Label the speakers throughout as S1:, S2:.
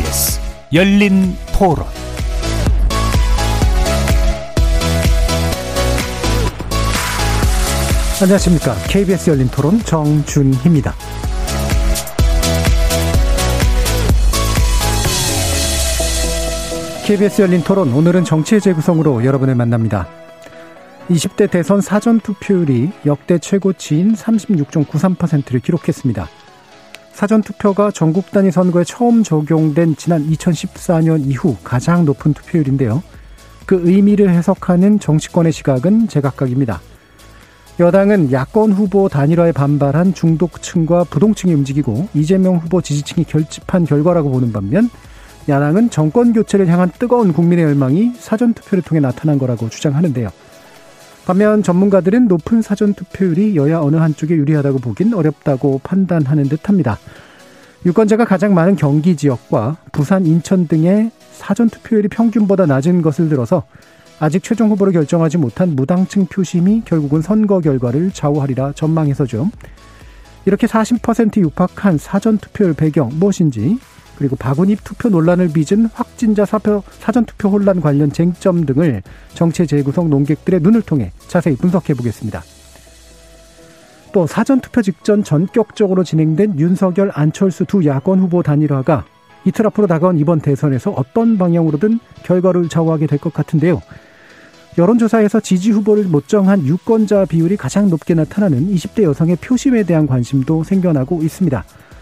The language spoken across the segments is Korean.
S1: KBS 열린 토론
S2: 안녕하십니까. KBS 열린 토론 정준희입니다. KBS 열린 토론 오늘은 정치의 재구성으로 여러분을 만납니다. 20대 대선 사전 투표율이 역대 최고치인 36.93%를 기록했습니다. 사전 투표가 전국 단위 선거에 처음 적용된 지난 2014년 이후 가장 높은 투표율인데요. 그 의미를 해석하는 정치권의 시각은 제각각입니다. 여당은 야권 후보 단일화에 반발한 중독층과 부동층이 움직이고 이재명 후보 지지층이 결집한 결과라고 보는 반면 야당은 정권 교체를 향한 뜨거운 국민의 열망이 사전 투표를 통해 나타난 거라고 주장하는데요. 반면 전문가들은 높은 사전 투표율이 여야 어느 한쪽에 유리하다고 보긴 어렵다고 판단하는 듯합니다. 유권자가 가장 많은 경기 지역과 부산, 인천 등의 사전 투표율이 평균보다 낮은 것을 들어서 아직 최종 후보를 결정하지 못한 무당층 표심이 결국은 선거 결과를 좌우하리라 전망해서죠. 이렇게 40% 육박한 사전 투표율 배경 무엇인지 그리고 박운입 투표 논란을 빚은 확진자 사표, 사전 투표 혼란 관련 쟁점 등을 정치 재구성 논객들의 눈을 통해 자세히 분석해 보겠습니다. 또 사전 투표 직전 전격적으로 진행된 윤석열 안철수 두 야권 후보 단일화가 이틀 앞으로 다가온 이번 대선에서 어떤 방향으로든 결과를 좌우하게 될 것 같은데요. 여론조사에서 지지 후보를 못 정한 유권자 비율이 가장 높게 나타나는 20대 여성의 표심에 대한 관심도 생겨나고 있습니다.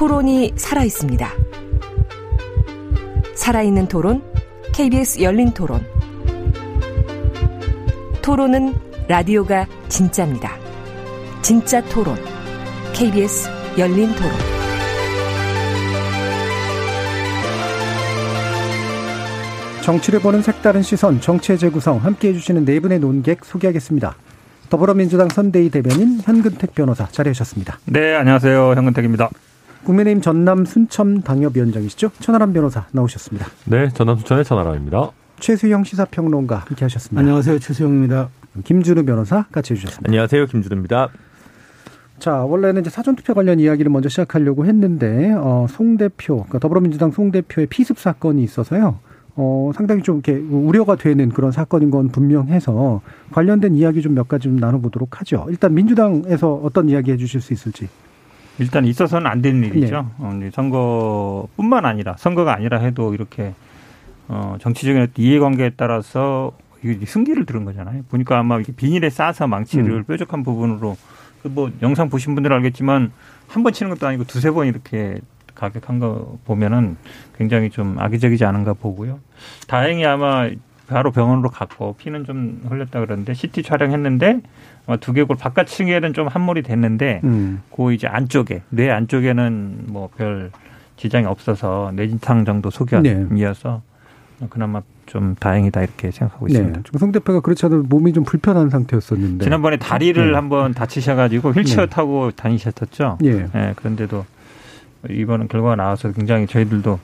S3: 토론이 살아 있습니다. 살아있는 토론, KBS 열린 토론. 토론은 라디오가 진짜입니다. 진짜 토론, KBS 열린 토론.
S2: 정치를 보는 색다른 시선, 정치의 재구성 함께 해주시는 네 분의 논객 소개하겠습니다. 더불어민주당 선대위 대변인 현근택 변호사 자리하셨습니다.
S4: 네, 안녕하세요. 현근택입니다.
S2: 국민의힘 전남 순천 당협위원장이시죠? 천하람 변호사 나오셨습니다.
S5: 네, 전남 순천의 천하람입니다.
S2: 최수영 시사평론가 함께 하셨습니다.
S6: 안녕하세요. 최수영입니다.
S2: 김준우 변호사 같이 해주셨습니다.
S7: 안녕하세요. 김준우입니다.
S2: 자, 원래는 이제 사전투표 관련 이야기를 먼저 시작하려고 했는데, 어, 송 대표, 그러니까 더불어민주당 송 대표의 피습 사건이 있어서요. 어, 상당히 좀 이렇게 우려가 되는 그런 사건인 건 분명해서 관련된 이야기 좀 몇 가지 좀 나눠보도록 하죠. 일단 민주당에서 어떤 이야기 해주실 수 있을지.
S4: 일단 있어서는 안 되는 일이죠. 네. 어, 선거뿐만 아니라 선거가 아니라 해도 이렇게 어, 정치적인 이해관계에 따라서 이게 승기를 들은 거잖아요. 보니까 아마 이렇게 비닐에 싸서 망치를 음. 뾰족한 부분으로 그뭐 영상 보신 분들은 알겠지만 한 번 치는 것도 아니고 두세 번 이렇게 가격한 거 보면은 굉장히 좀 악의적이지 않은가 보고요. 다행히 아마 바로 병원으로 갔고 피는 좀 흘렸다 그러는데 CT 촬영했는데 두개골 바깥층에는 좀 함몰이 됐는데 음. 그 이제 안쪽에 뇌 안쪽에는 뭐 별 지장이 없어서 뇌진탕 정도 소견이어서 네. 그나마 좀 다행이다 이렇게 생각하고 네. 있습니다.
S2: 송 대표가 그렇지 않아도 몸이 좀 불편한 상태였었는데
S4: 지난번에 다리를 네. 한번 다치셔가지고 휠체어 네. 타고 다니셨었죠. 예. 네. 그런데도 이번은 결과가 나와서 굉장히 저희들도 어,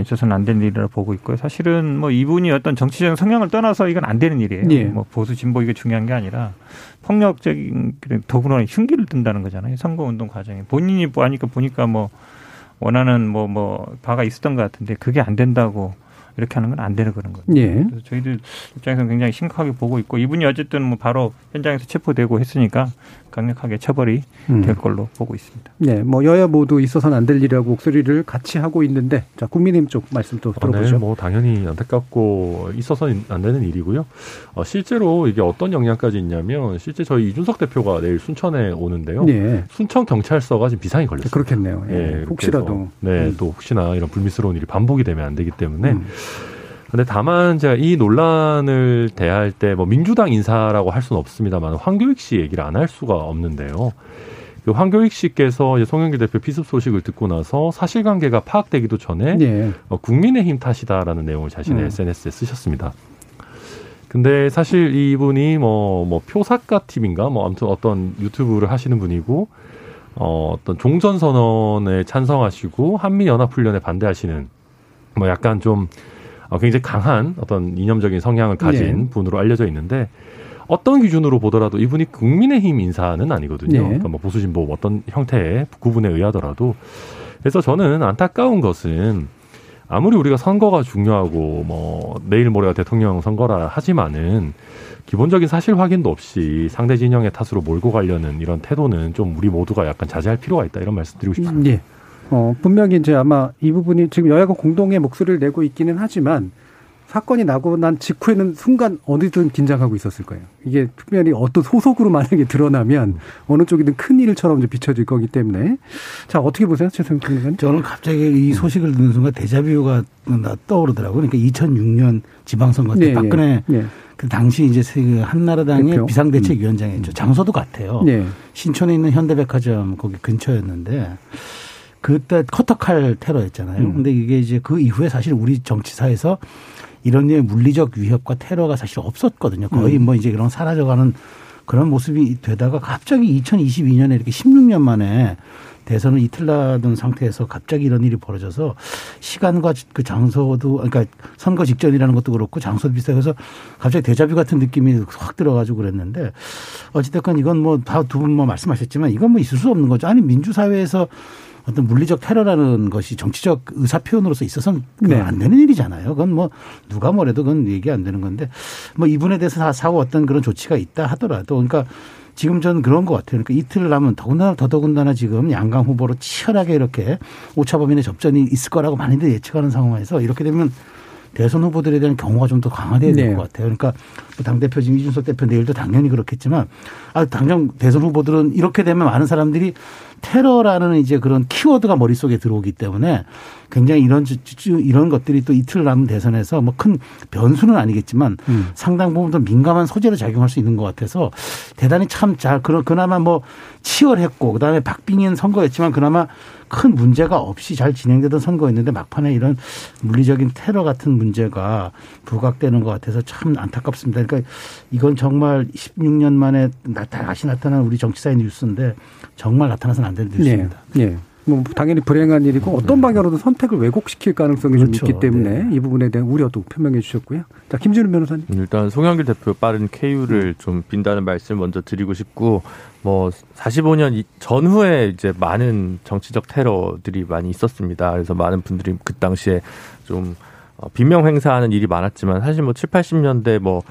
S4: 있어서는 안 되는 일이라 고 보고 있고요. 사실은 뭐 이분이 어떤 정치적인 성향을 떠나서 이건 안 되는 일이에요. 예. 뭐 보수 진보 이게 중요한 게 아니라 폭력적인 더불어 흉기를 든다는 거잖아요. 선거 운동 과정에 본인이 뭐 하니까 보니까 뭐 원하는 뭐뭐 뭐 바가 있었던 것 같은데 그게 안 된다고 이렇게 하는 건 안 되는 그런 거죠. 예. 그래서 저희들 입장에서는 굉장히 심각하게 보고 있고 이분이 어쨌든 뭐 바로 현장에서 체포되고 했으니까 강력하게 처벌이 음. 될 걸로 보고 있습니다.
S2: 네, 뭐 여야 모두 있어서는 안 될 일이라고 목소리를 같이 하고 있는데 자 국민의힘 쪽 말씀 또 들어보죠. 아, 네,
S5: 뭐 당연히 안타깝고 있어서는 안 되는 일이고요. 어, 실제로 이게 어떤 영향까지 있냐면 실제 저희 이준석 대표가 내일 순천에 오는데요. 네. 순천 경찰서가 지금 비상이 걸렸어요.
S2: 그렇겠네요. 예.
S5: 네,
S2: 혹시라도
S5: 네, 음. 또 혹시나 이런 불미스러운 일이 반복이 되면 안 되기 때문에. 음. 근데 다만 제가 이 논란을 대할 때 뭐 민주당 인사라고 할 수는 없습니다만 황교익 씨 얘기를 안 할 수가 없는데요. 그 황교익 씨께서 송영길 대표 피습 소식을 듣고 나서 사실관계가 파악되기도 전에 네. 어, 국민의힘 탓이다라는 내용을 자신의 음. SNS에 쓰셨습니다. 근데 사실 이분이 뭐, 뭐, 표사가 팀인가? 뭐, 아무튼 어떤 유튜브를 하시는 분이고, 어, 어떤 종전선언에 찬성하시고, 한미연합훈련에 반대하시는, 뭐, 약간 좀, 어, 굉장히 강한 어떤 이념적인 성향을 가진 네. 분으로 알려져 있는데, 어떤 기준으로 보더라도 이분이 국민의힘 인사는 아니거든요. 네. 그러니까 뭐 보수 진보 어떤 형태의 구분에 의하더라도. 그래서 저는 안타까운 것은 아무리 우리가 선거가 중요하고 뭐 내일 모레가 대통령 선거라 하지만은 기본적인 사실 확인도 없이 상대 진영의 탓으로 몰고 가려는 이런 태도는 좀 우리 모두가 약간 자제할 필요가 있다 이런 말씀 드리고 싶습니다.
S2: 예. 어, 분명히 이제 아마 이 부분이 지금 여야가 공동의 목소리를 내고 있기는 하지만 사건이 나고 난 직후에는 순간 어디든 긴장하고 있었을 거예요. 이게 특별히 어떤 소속으로 만약에 드러나면 어느 쪽이든 큰 일처럼 이제 비춰질 거기 때문에 자 어떻게 보세요, 최승 평론가님?
S6: 저는 갑자기 이 소식을 듣는 순간 데자뷰가 떠오르더라고요. 그러니까 2006년 지방선거 때 네, 박근혜 네. 그 당시 이제 그 한나라당의 대표? 비상대책위원장이었죠. 음. 장소도 같아요. 네. 신촌에 있는 현대백화점 거기 근처였는데 그때 커터칼 테러였잖아요. 음. 근데 이게 이제 그 이후에 사실 우리 정치사에서 이런 류의 물리적 위협과 테러가 사실 없었거든요. 거의 음. 뭐 이제 그런 사라져가는 그런 모습이 되다가 갑자기 2022년에 이렇게 16년 만에 대선을 이틀 나둔 상태에서 갑자기 이런 일이 벌어져서 시간과 그 장소도 그러니까 선거 직전이라는 것도 그렇고 장소도 비슷해서 갑자기 대자뷰 같은 느낌이 확 들어가지고 그랬는데 어찌됐건 이건 뭐 다 두 분 뭐 말씀하셨지만 이건 뭐 있을 수 없는 거죠. 아니 민주사회에서 어떤 물리적 테러라는 것이 정치적 의사 표현으로서 있어서는 네. 안 되는 일이잖아요. 그건 뭐 누가 뭐래도 그건 얘기 안 되는 건데 뭐 이분에 대해서 다 사고 어떤 그런 조치가 있다 하더라도 그러니까 지금 저는 그런 것 같아요. 그러니까 이틀 남은 더군다나 더더군다나 지금 양강 후보로 치열하게 이렇게 오차 범인의 접전이 있을 거라고 많이들 예측하는 상황에서 이렇게 되면 대선 후보들에 대한 경우가 좀 더 강화돼야 될것 네. 같아요. 그러니까 뭐 당대표 지금 이준석 대표 내일도 당연히 그렇겠지만 아, 당장 대선 후보들은 이렇게 되면 많은 사람들이 테러라는 이제 그런 키워드가 머릿속에 들어오기 때문에 굉장히 이런 이런 것들이 또 이틀 남은 대선에서 뭐 큰 변수는 아니겠지만 음. 상당 부분 더 민감한 소재로 작용할 수 있는 것 같아서 대단히 참 잘 그런 그나마 뭐 치열했고 그다음에 박빙인 선거였지만 그나마 큰 문제가 없이 잘 진행되던 선거였는데 막판에 이런 물리적인 테러 같은 문제가 부각되는 것 같아서 참 안타깝습니다. 그러니까 이건 정말 16년 만에 다시 나타난 우리 정치사의 뉴스인데 정말 나타나서는 안 되는 뉴스입니다.
S2: 네. 네. 뭐 당연히 불행한 일이고 어떤 네. 방향으로도 선택을 왜곡시킬 가능성이 그렇죠. 좀 있기 때문에 네. 이 부분에 대한 우려도 표명해 주셨고요. 자 김준우 변호사님.
S7: 일단 송영길 대표 빠른 KU를 좀 빈다는 말씀 먼저 드리고 싶고 뭐 45년 전후에 이제 많은 정치적 테러들이 많이 있었습니다. 그래서 많은 분들이 그 당시에 좀 어, 비명 행사하는 일이 많았지만 사실 뭐 7, 80년대 뭐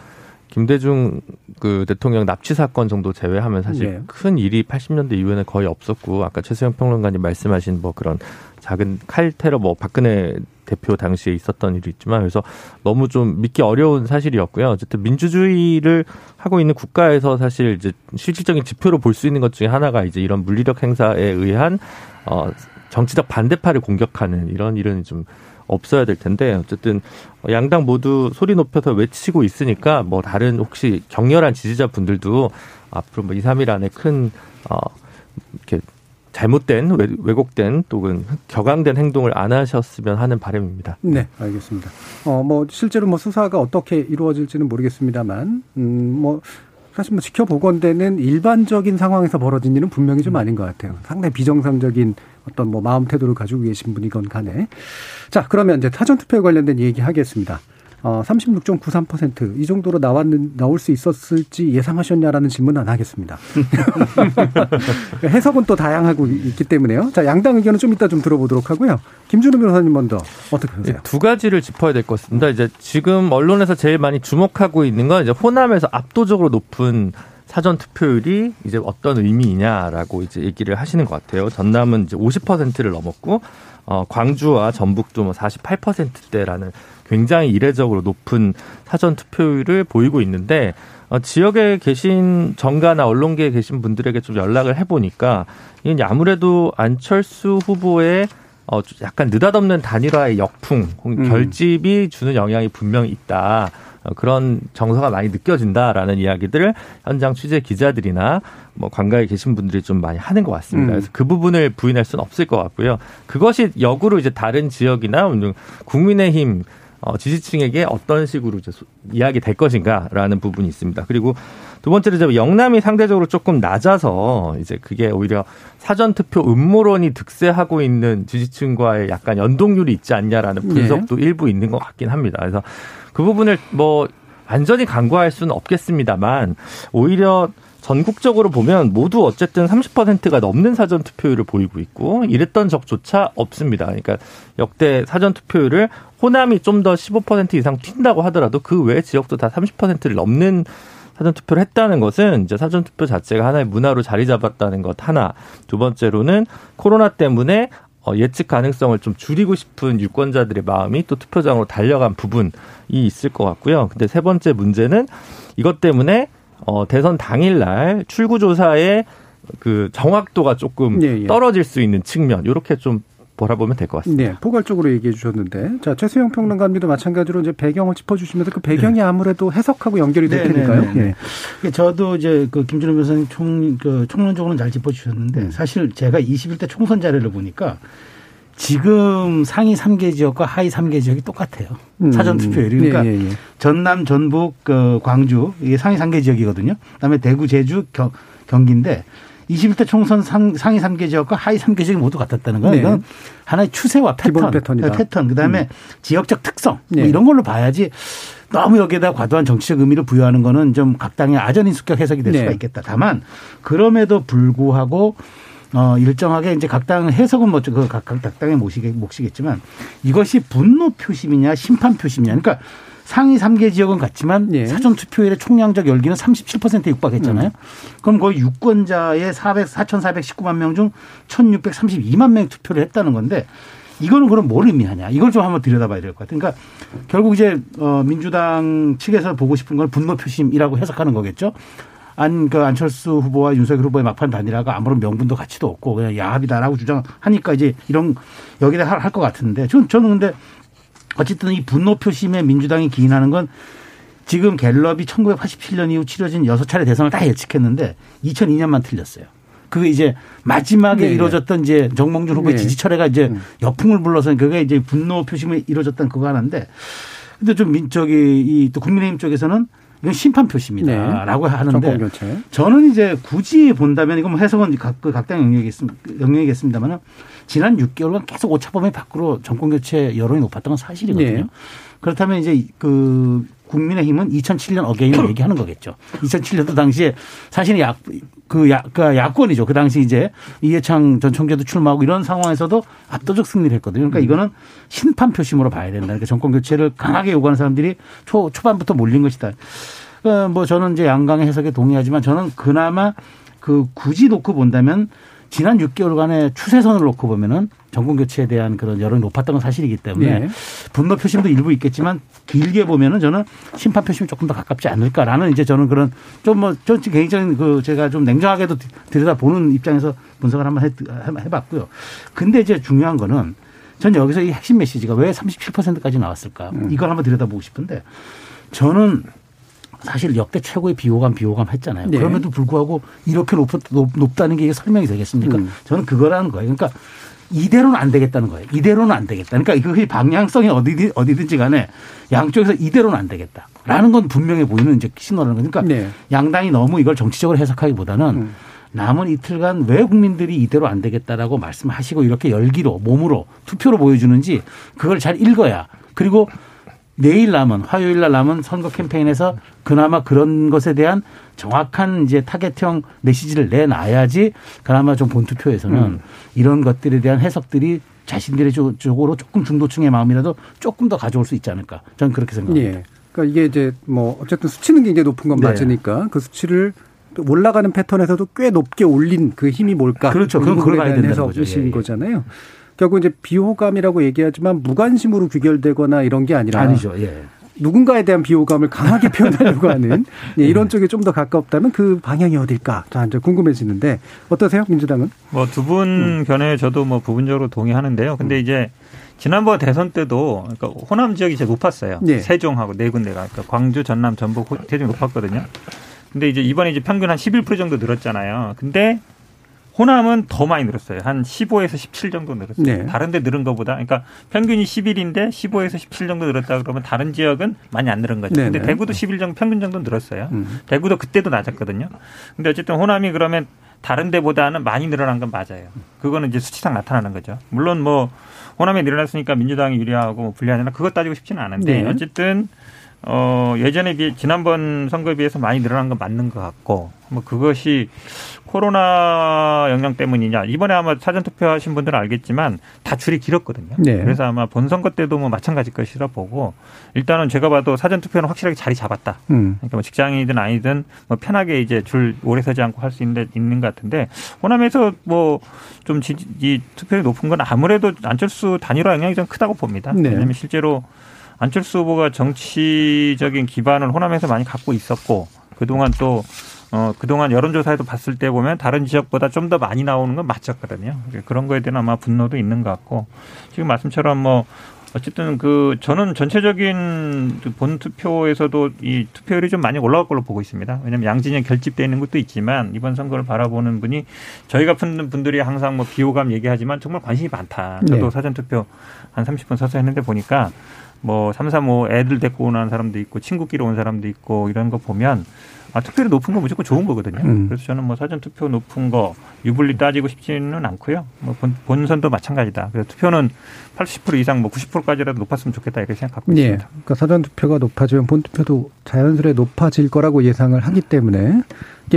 S7: 김대중 그 대통령 납치 사건 정도 제외하면 사실 네. 큰 일이 80년대 이후에는 거의 없었고 아까 최수영 평론가님 말씀하신 뭐 그런 작은 칼 테러 뭐 박근혜 대표 당시에 있었던 일이 있지만 그래서 너무 좀 믿기 어려운 사실이었고요. 어쨌든 민주주의를 하고 있는 국가에서 사실 이제 실질적인 지표로 볼 수 있는 것 중에 하나가 이제 이런 물리력 행사에 의한 어 정치적 반대파를 공격하는 이런 일은 좀 없어야 될 텐데 어쨌든 양당 모두 소리 높여서 외치고 있으니까 뭐 다른 혹시 격렬한 지지자 분들도 앞으로 뭐 2, 3일 안에 큰 어, 이렇게 잘못된 왜곡된 또는 격앙된 행동을 안 하셨으면 하는 바람입니다.
S2: 네, 알겠습니다. 어, 뭐 실제로 뭐 수사가 어떻게 이루어질지는 모르겠습니다만, 음, 뭐 사실 뭐 지켜보건대는 일반적인 상황에서 벌어진 일은 분명히 좀 아닌 것 같아요. 상당히 비정상적인 어떤 뭐 마음 태도를 가지고 계신 분이건 간에. 자, 그러면 이제 사전투표에 관련된 얘기 하겠습니다. 어, 36.93%이 정도로 나왔는 나올 수 있었을지 예상하셨냐라는 질문은 안 하겠습니다. 해석은 또 다양하고 있기 때문에요. 자, 양당 의견은 좀 이따 좀 들어보도록 하고요. 김준우 변호사님 먼저 어떻게 보세요?
S7: 네, 두 가지를 짚어야 될 것 같습니다. 이제 지금 언론에서 제일 많이 주목하고 있는 건 이제 호남에서 압도적으로 높은 사전 투표율이 이제 어떤 의미냐라고 이제 얘기를 하시는 것 같아요. 전남은 이제 50%를 넘었고 어 광주와 전북도 뭐 48%대라는 굉장히 이례적으로 높은 사전 투표율을 보이고 있는데 어, 지역에 계신 정가나 언론계에 계신 분들에게 좀 연락을 해보니까 이게 아무래도 안철수 후보의 어, 약간 느닷없는 단일화의 역풍, 음. 결집이 주는 영향이 분명히 있다. 어, 그런 정서가 많이 느껴진다라는 이야기들을 현장 취재 기자들이나 뭐 관가에 계신 분들이 좀 많이 하는 것 같습니다. 음. 그래서 그 부분을 부인할 수는 없을 것 같고요. 그것이 역으로 이제 다른 지역이나 국민의힘 어, 지지층에게 어떤 식으로 이제 이야기 될 것인가라는 부분이 있습니다. 그리고 두 번째로 이제 영남이 상대적으로 조금 낮아서 이제 그게 오히려 사전 투표 음모론이 득세하고 있는 지지층과의 약간 연동률이 있지 않냐라는 네. 분석도 네. 일부 있는 것 같긴 합니다. 그래서 그 부분을 뭐 완전히 간과할 수는 없겠습니다만 오히려 전국적으로 보면 모두 어쨌든 30%가 넘는 사전 투표율을 보이고 있고 이랬던 적조차 없습니다. 그러니까 역대 사전 투표율을 호남이 좀 더 15% 이상 튄다고 하더라도 그 외 지역도 다 30%를 넘는 사전 투표를 했다는 것은 이제 사전 투표 자체가 하나의 문화로 자리 잡았다는 것 하나. 두 번째로는 코로나 때문에 어, 예측 가능성을 좀 줄이고 싶은 유권자들의 마음이 또 투표장으로 달려간 부분이 있을 것 같고요. 근데 세 번째 문제는 이것 때문에 어, 대선 당일날 출구조사의 그 정확도가 조금 예, 예. 떨어질 수 있는 측면, 이렇게 좀 바라보면 될 것 같습니다.
S2: 네, 포괄적으로 얘기해 주셨는데, 자 최수영 평론가님도 마찬가지로 이제 배경을 짚어주시면서 그 배경이 네. 아무래도 해석하고 연결이 될 네, 네 테니까요. 네, 네.
S6: 네. 저도 이제 그 김준호 변호사님 총, 그 총론적으로는 잘 짚어주셨는데, 음. 사실 제가 21대 총선 자료를 보니까 지금 상위 3개 지역과 하위 3개 지역이 똑같아요. 음. 사전 투표율이. 그러니까 예, 예, 예. 전남, 전북, 그 광주 이게 상위 3개 지역이거든요. 그다음에 대구, 제주, 경, 경기인데 21대 총선 상, 상위 3개 지역과 하위 3개 지역이 모두 같았다는 거예요. 네. 이건 하나의 추세와 패턴, 패턴이다. 패턴, 그다음에 음. 지역적 특성 뭐 네. 이런 걸로 봐야지 너무 여기에다 과도한 정치적 의미를 부여하는 거는 좀 각 당의 아전인수격 해석이 될 네. 수가 있겠다. 다만 그럼에도 불구하고 어, 일정하게 이제 각 당 해석은 뭐, 그 각, 각 당의 몫이겠, 몫이겠지만 이것이 분노 표심이냐 심판 표심이냐. 그러니까 상위 3개 지역은 같지만 예. 사전 투표율의 총량적 열기는 37%에 육박했잖아요. 음. 그럼 거의 유권자의 400, 4,419만 명 중 1,632만 명이 투표를 했다는 건데 이거는 그럼 뭘 의미하냐? 이걸 좀 한번 들여다봐야 될 것 같아요. 그러니까 결국 이제 어 민주당 측에서 보고 싶은 건 분노 표심이라고 해석하는 거겠죠. 안, 그 안철수 후보와 윤석열 후보의 막판 단일화가 아무런 명분도 가치도 없고 그냥 야합이다라고 주장하니까 이제 이런 여기다 할 것 같은데 저는, 저는 근데 어쨌든 이 분노 표심에 민주당이 기인하는 건 지금 갤럽이 1987년 이후 치러진 여섯 차례 대선을 다 예측했는데 2002년만 틀렸어요. 그게 이제 마지막에 네, 네. 이루어졌던 이제 정몽준 후보의 네. 지지 철회가 이제 음. 역풍을 불러서 그게 이제 분노 표심에 이루어졌던 그거 하나인데 근데 좀 민쪽이 이 또 국민의힘 쪽에서는 이건 심판 표시입니다라고 네. 하는데 저는 이제 굳이 본다면 이건 뭐 해석은 각, 그 각당 영역이겠습니다만 지난 6개월간 계속 오차범위 밖으로 정권 교체 여론이 높았던 건 사실이거든요. 네. 그렇다면 이제 그 국민의힘은 2007년 어게인을 얘기하는 거겠죠. 2007년도 당시에 사실은 약, 그 야, 그 야권이죠. 그 당시 이제 이해창 전 총재도 출마하고 이런 상황에서도 압도적 승리를 했거든요. 그러니까 음. 이거는 심판 표심으로 봐야 된다. 그러니까 정권 교체를 강하게 요구하는 사람들이 초, 초반부터 몰린 것이다. 그러니까 뭐 저는 이제 양강의 해석에 동의하지만 저는 그나마 그 굳이 놓고 본다면 지난 6개월간의 추세선을 놓고 보면은 정권 교체에 대한 그런 여론이 높았던 건 사실이기 때문에 네. 분노 표심도 일부 있겠지만 길게 보면은 저는 심판 표심이 조금 더 가깝지 않을까라는 이제 저는 그런 좀뭐좀 굉장히 그 제가 좀 냉정하게도 들여다 보는 입장에서 분석을 한번 해, 해봤고요. 근데 이제 중요한 거는 전 여기서 이 핵심 메시지가 왜 37%까지 나왔을까 음. 이걸 한번 들여다보고 싶은데 저는 사실 역대 최고의 비호감 비호감 했잖아요. 네. 그럼에도 불구하고 이렇게 높, 높, 다는 게 설명이 되겠습니까? 음. 저는 그거라는 거예요. 그러니까 이대로는 안 되겠다는 거예요. 이대로는 안 되겠다. 그러니까 그게 방향성이 어디, 어디든지 간에 양쪽에서 이대로는 안 되겠다. 라는 건 분명해 보이는 이제 신호라는 거니까 그러니까 네. 양당이 너무 이걸 정치적으로 해석하기보다는 음. 남은 이틀간 왜 국민들이 이대로 안 되겠다라고 말씀하시고 이렇게 열기로 몸으로 투표로 보여주는지 그걸 잘 읽어야 그리고 내일 남은 화요일 날 남은 선거 캠페인에서 그나마 그런 것에 대한 정확한 이제 타겟형 메시지를 내놔야지 그나마 좀 본투표에서는 음. 이런 것들에 대한 해석들이 자신들의 쪽으로 조금 중도층의 마음이라도 조금 더 가져올 수 있지 않을까. 저는 그렇게 생각합니다. 예.
S2: 그러니까 이게 이제 뭐 어쨌든 수치는 굉장히 높은 건 네. 맞으니까 그 수치를 올라가는 패턴에서도 꽤 높게 올린 그 힘이 뭘까?
S6: 그렇죠. 그건 그걸 봐야 된다는 거죠.
S2: 예, 예. 거잖아요. 결국 이제 비호감이라고 얘기하지만 무관심으로 귀결되거나 이런 게 아니라
S6: 아니죠. 예.
S2: 누군가에 대한 비호감을 강하게 표현하려고 하는 예, 이런 네. 쪽에 좀 더 가깝다면 그 방향이 어딜까? 자, 이제 궁금해지는데 어떠세요, 민주당은?
S4: 뭐 두분 견해 저도 뭐 부분적으로 동의하는데요. 근데 음. 이제 지난번 대선 때도 그러니까 호남 지역이 제일 높았어요. 네. 세종하고 네 군데가 그러니까 광주, 전남, 전북, 세종이 높았거든요. 근데 이제 이번에 이제 평균 한 11% 정도 늘었잖아요. 근데 호남은 더 많이 늘었어요. 한 15에서 17 정도 늘었어요. 네. 다른 데 늘은 것보다. 그러니까 평균이 11인데 15에서 17 정도 늘었다 그러면 다른 지역은 많이 안 늘은 거죠. 네 근데 대구도 11 정도 평균 정도 늘었어요. 음. 대구도 그때도 낮았거든요. 근데 어쨌든 호남이 그러면 다른 데보다는 많이 늘어난 건 맞아요. 그거는 이제 수치상 나타나는 거죠. 물론 뭐 호남에 늘어났으니까 민주당이 유리하고 뭐 불리하냐 그것 따지고 싶지는 않은데 네. 어쨌든 어, 예전에 비해 지난번 선거에 비해서 많이 늘어난 건 맞는 것 같고 뭐 그것이 코로나 영향 때문이냐 이번에 아마 사전 투표하신 분들은 알겠지만 다 줄이 길었거든요. 네. 그래서 아마 본선거 때도 뭐 마찬가지일 것이라 보고 일단은 제가 봐도 사전 투표는 확실하게 자리 잡았다. 음. 그러니까 뭐 직장이든 아니든 뭐 편하게 이제 줄 오래 서지 않고 할 수 있는 있는 것 같은데 호남에서 뭐 좀 이 투표율이 높은 건 아무래도 안철수 단일화 영향이 좀 크다고 봅니다. 네. 왜냐하면 실제로 안철수 후보가 정치적인 기반을 호남에서 많이 갖고 있었고 그동안 또 어, 그동안 여론조사에도 봤을 때 보면 다른 지역보다 좀 더 많이 나오는 건 맞췄거든요. 그런 거에 대한 아마 분노도 있는 것 같고 지금 말씀처럼 뭐 어쨌든 그 저는 전체적인 그본 투표에서도 이 투표율이 좀 많이 올라갈 걸로 보고 있습니다. 왜냐하면 양진영 결집돼 있는 것도 있지만 이번 선거를 바라보는 분이 저희가 푸는 분들이 항상 뭐 비호감 얘기하지만 정말 관심이 많다. 저도 네. 사전 투표 한 30분 서서 했는데 보니까 뭐 삼삼오 애들 데리고 오는 사람도 있고 친구끼리 온 사람도 있고 이런 거 보면 아, 투표율이 높은 건 무조건 좋은 거거든요. 음. 그래서 저는 뭐 사전 투표 높은 거 유불리 따지고 싶지는 않고요. 뭐 본, 본선도 마찬가지다. 그래서 투표는 80% 이상 뭐 90%까지라도 높았으면 좋겠다 이렇게 생각하고 예. 있습니다.
S2: 그러니까 사전 투표가 높아지면 본 투표도 자연스레 높아질 거라고 예상을 하기 때문에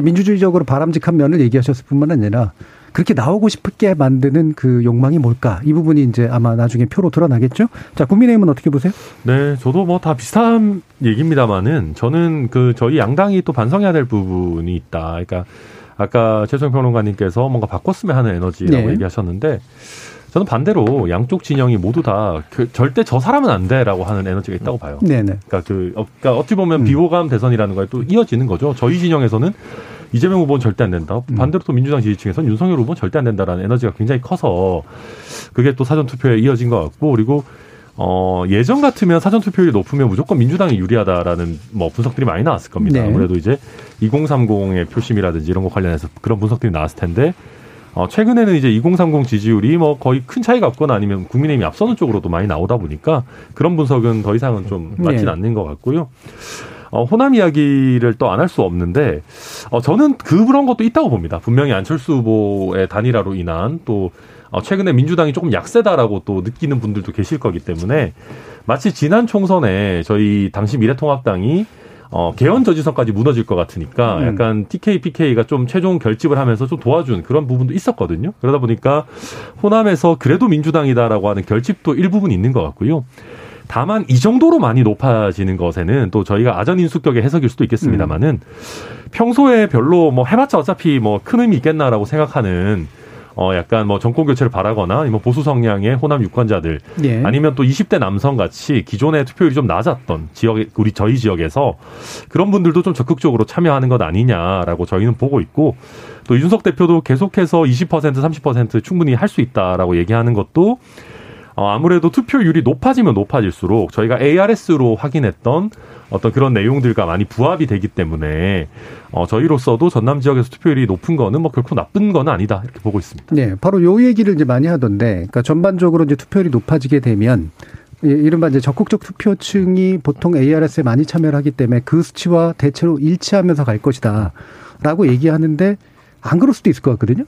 S2: 민주주의적으로 바람직한 면을 얘기하셨을 뿐만 아니라 그렇게 나오고 싶게 만드는 그 욕망이 뭘까? 이 부분이 이제 아마 나중에 표로 드러나겠죠? 자, 국민의힘은 어떻게 보세요?
S5: 네, 저도 뭐 다 비슷한 얘기입니다만은 저는 그 저희 양당이 또 반성해야 될 부분이 있다. 그러니까 아까 최성 평론가님께서 뭔가 바꿨으면 하는 에너지라고 네. 얘기하셨는데 저는 반대로 양쪽 진영이 모두 다 그 절대 저 사람은 안 돼라고 하는 에너지가 있다고 봐요. 네네. 그러니까 그 어, 그러니까 어찌 보면 음. 비호감 대선이라는 거에 또 이어지는 거죠. 저희 진영에서는 이재명 후보는 절대 안 된다. 음. 반대로 또 민주당 지지층에서는 윤석열 후보는 절대 안 된다라는 에너지가 굉장히 커서 그게 또 사전 투표에 이어진 것 같고 그리고 어, 예전 같으면 사전 투표율이 높으면 무조건 민주당이 유리하다라는 뭐 분석들이 많이 나왔을 겁니다. 네. 아무래도 이제 2030의 표심이라든지 이런 거 관련해서 그런 분석들이 나왔을 텐데 어, 최근에는 이제 2030 지지율이 뭐 거의 큰 차이가 없거나 아니면 국민의힘이 앞서는 쪽으로도 많이 나오다 보니까 그런 분석은 더 이상은 좀 맞진 네. 않는 것 같고요. 어, 호남 이야기를 또 안 할 수 없는데 어, 저는 그런 것도 있다고 봅니다. 분명히 안철수 후보의 단일화로 인한 또 어, 최근에 민주당이 조금 약세다라고 또 느끼는 분들도 계실 거기 때문에 마치 지난 총선에 저희 당시 미래통합당이 어, 개헌 저지선까지 무너질 것 같으니까 음. 약간 TK, PK가 좀 최종 결집을 하면서 좀 도와준 그런 부분도 있었거든요. 그러다 보니까 호남에서 그래도 민주당이다라고 하는 결집도 일부분 있는 것 같고요. 다만 이 정도로 많이 높아지는 것에는 또 저희가 아전 인수격의 해석일 수도 있겠습니다만은 음. 평소에 별로 뭐 해봤자 어차피 뭐 큰 의미 있겠나라고 생각하는 어 약간 뭐 정권 교체를 바라거나 아니면 보수 성향의 호남 유권자들 예. 아니면 또 20대 남성 같이 기존의 투표율이 좀 낮았던 지역 우리 저희 지역에서 그런 분들도 좀 적극적으로 참여하는 것 아니냐라고 저희는 보고 있고 또 이준석 대표도 계속해서 20% 30% 충분히 할 수 있다라고 얘기하는 것도 어, 아무래도 투표율이 높아지면 높아질수록 저희가 ARS로 확인했던 어떤 그런 내용들과 많이 부합이 되기 때문에 어, 저희로서도 전남 지역에서 투표율이 높은 거는 뭐 결코 나쁜 건 아니다 이렇게 보고 있습니다.
S2: 네, 바로 요 얘기를 이제 많이 하던데, 그러니까 전반적으로 이제 투표율이 높아지게 되면 이른바 이제 적극적 투표층이 보통 ARS에 많이 참여를 하기 때문에 그 수치와 대체로 일치하면서 갈 것이다. 라고 얘기하는데 안 그럴 수도 있을 것 같거든요.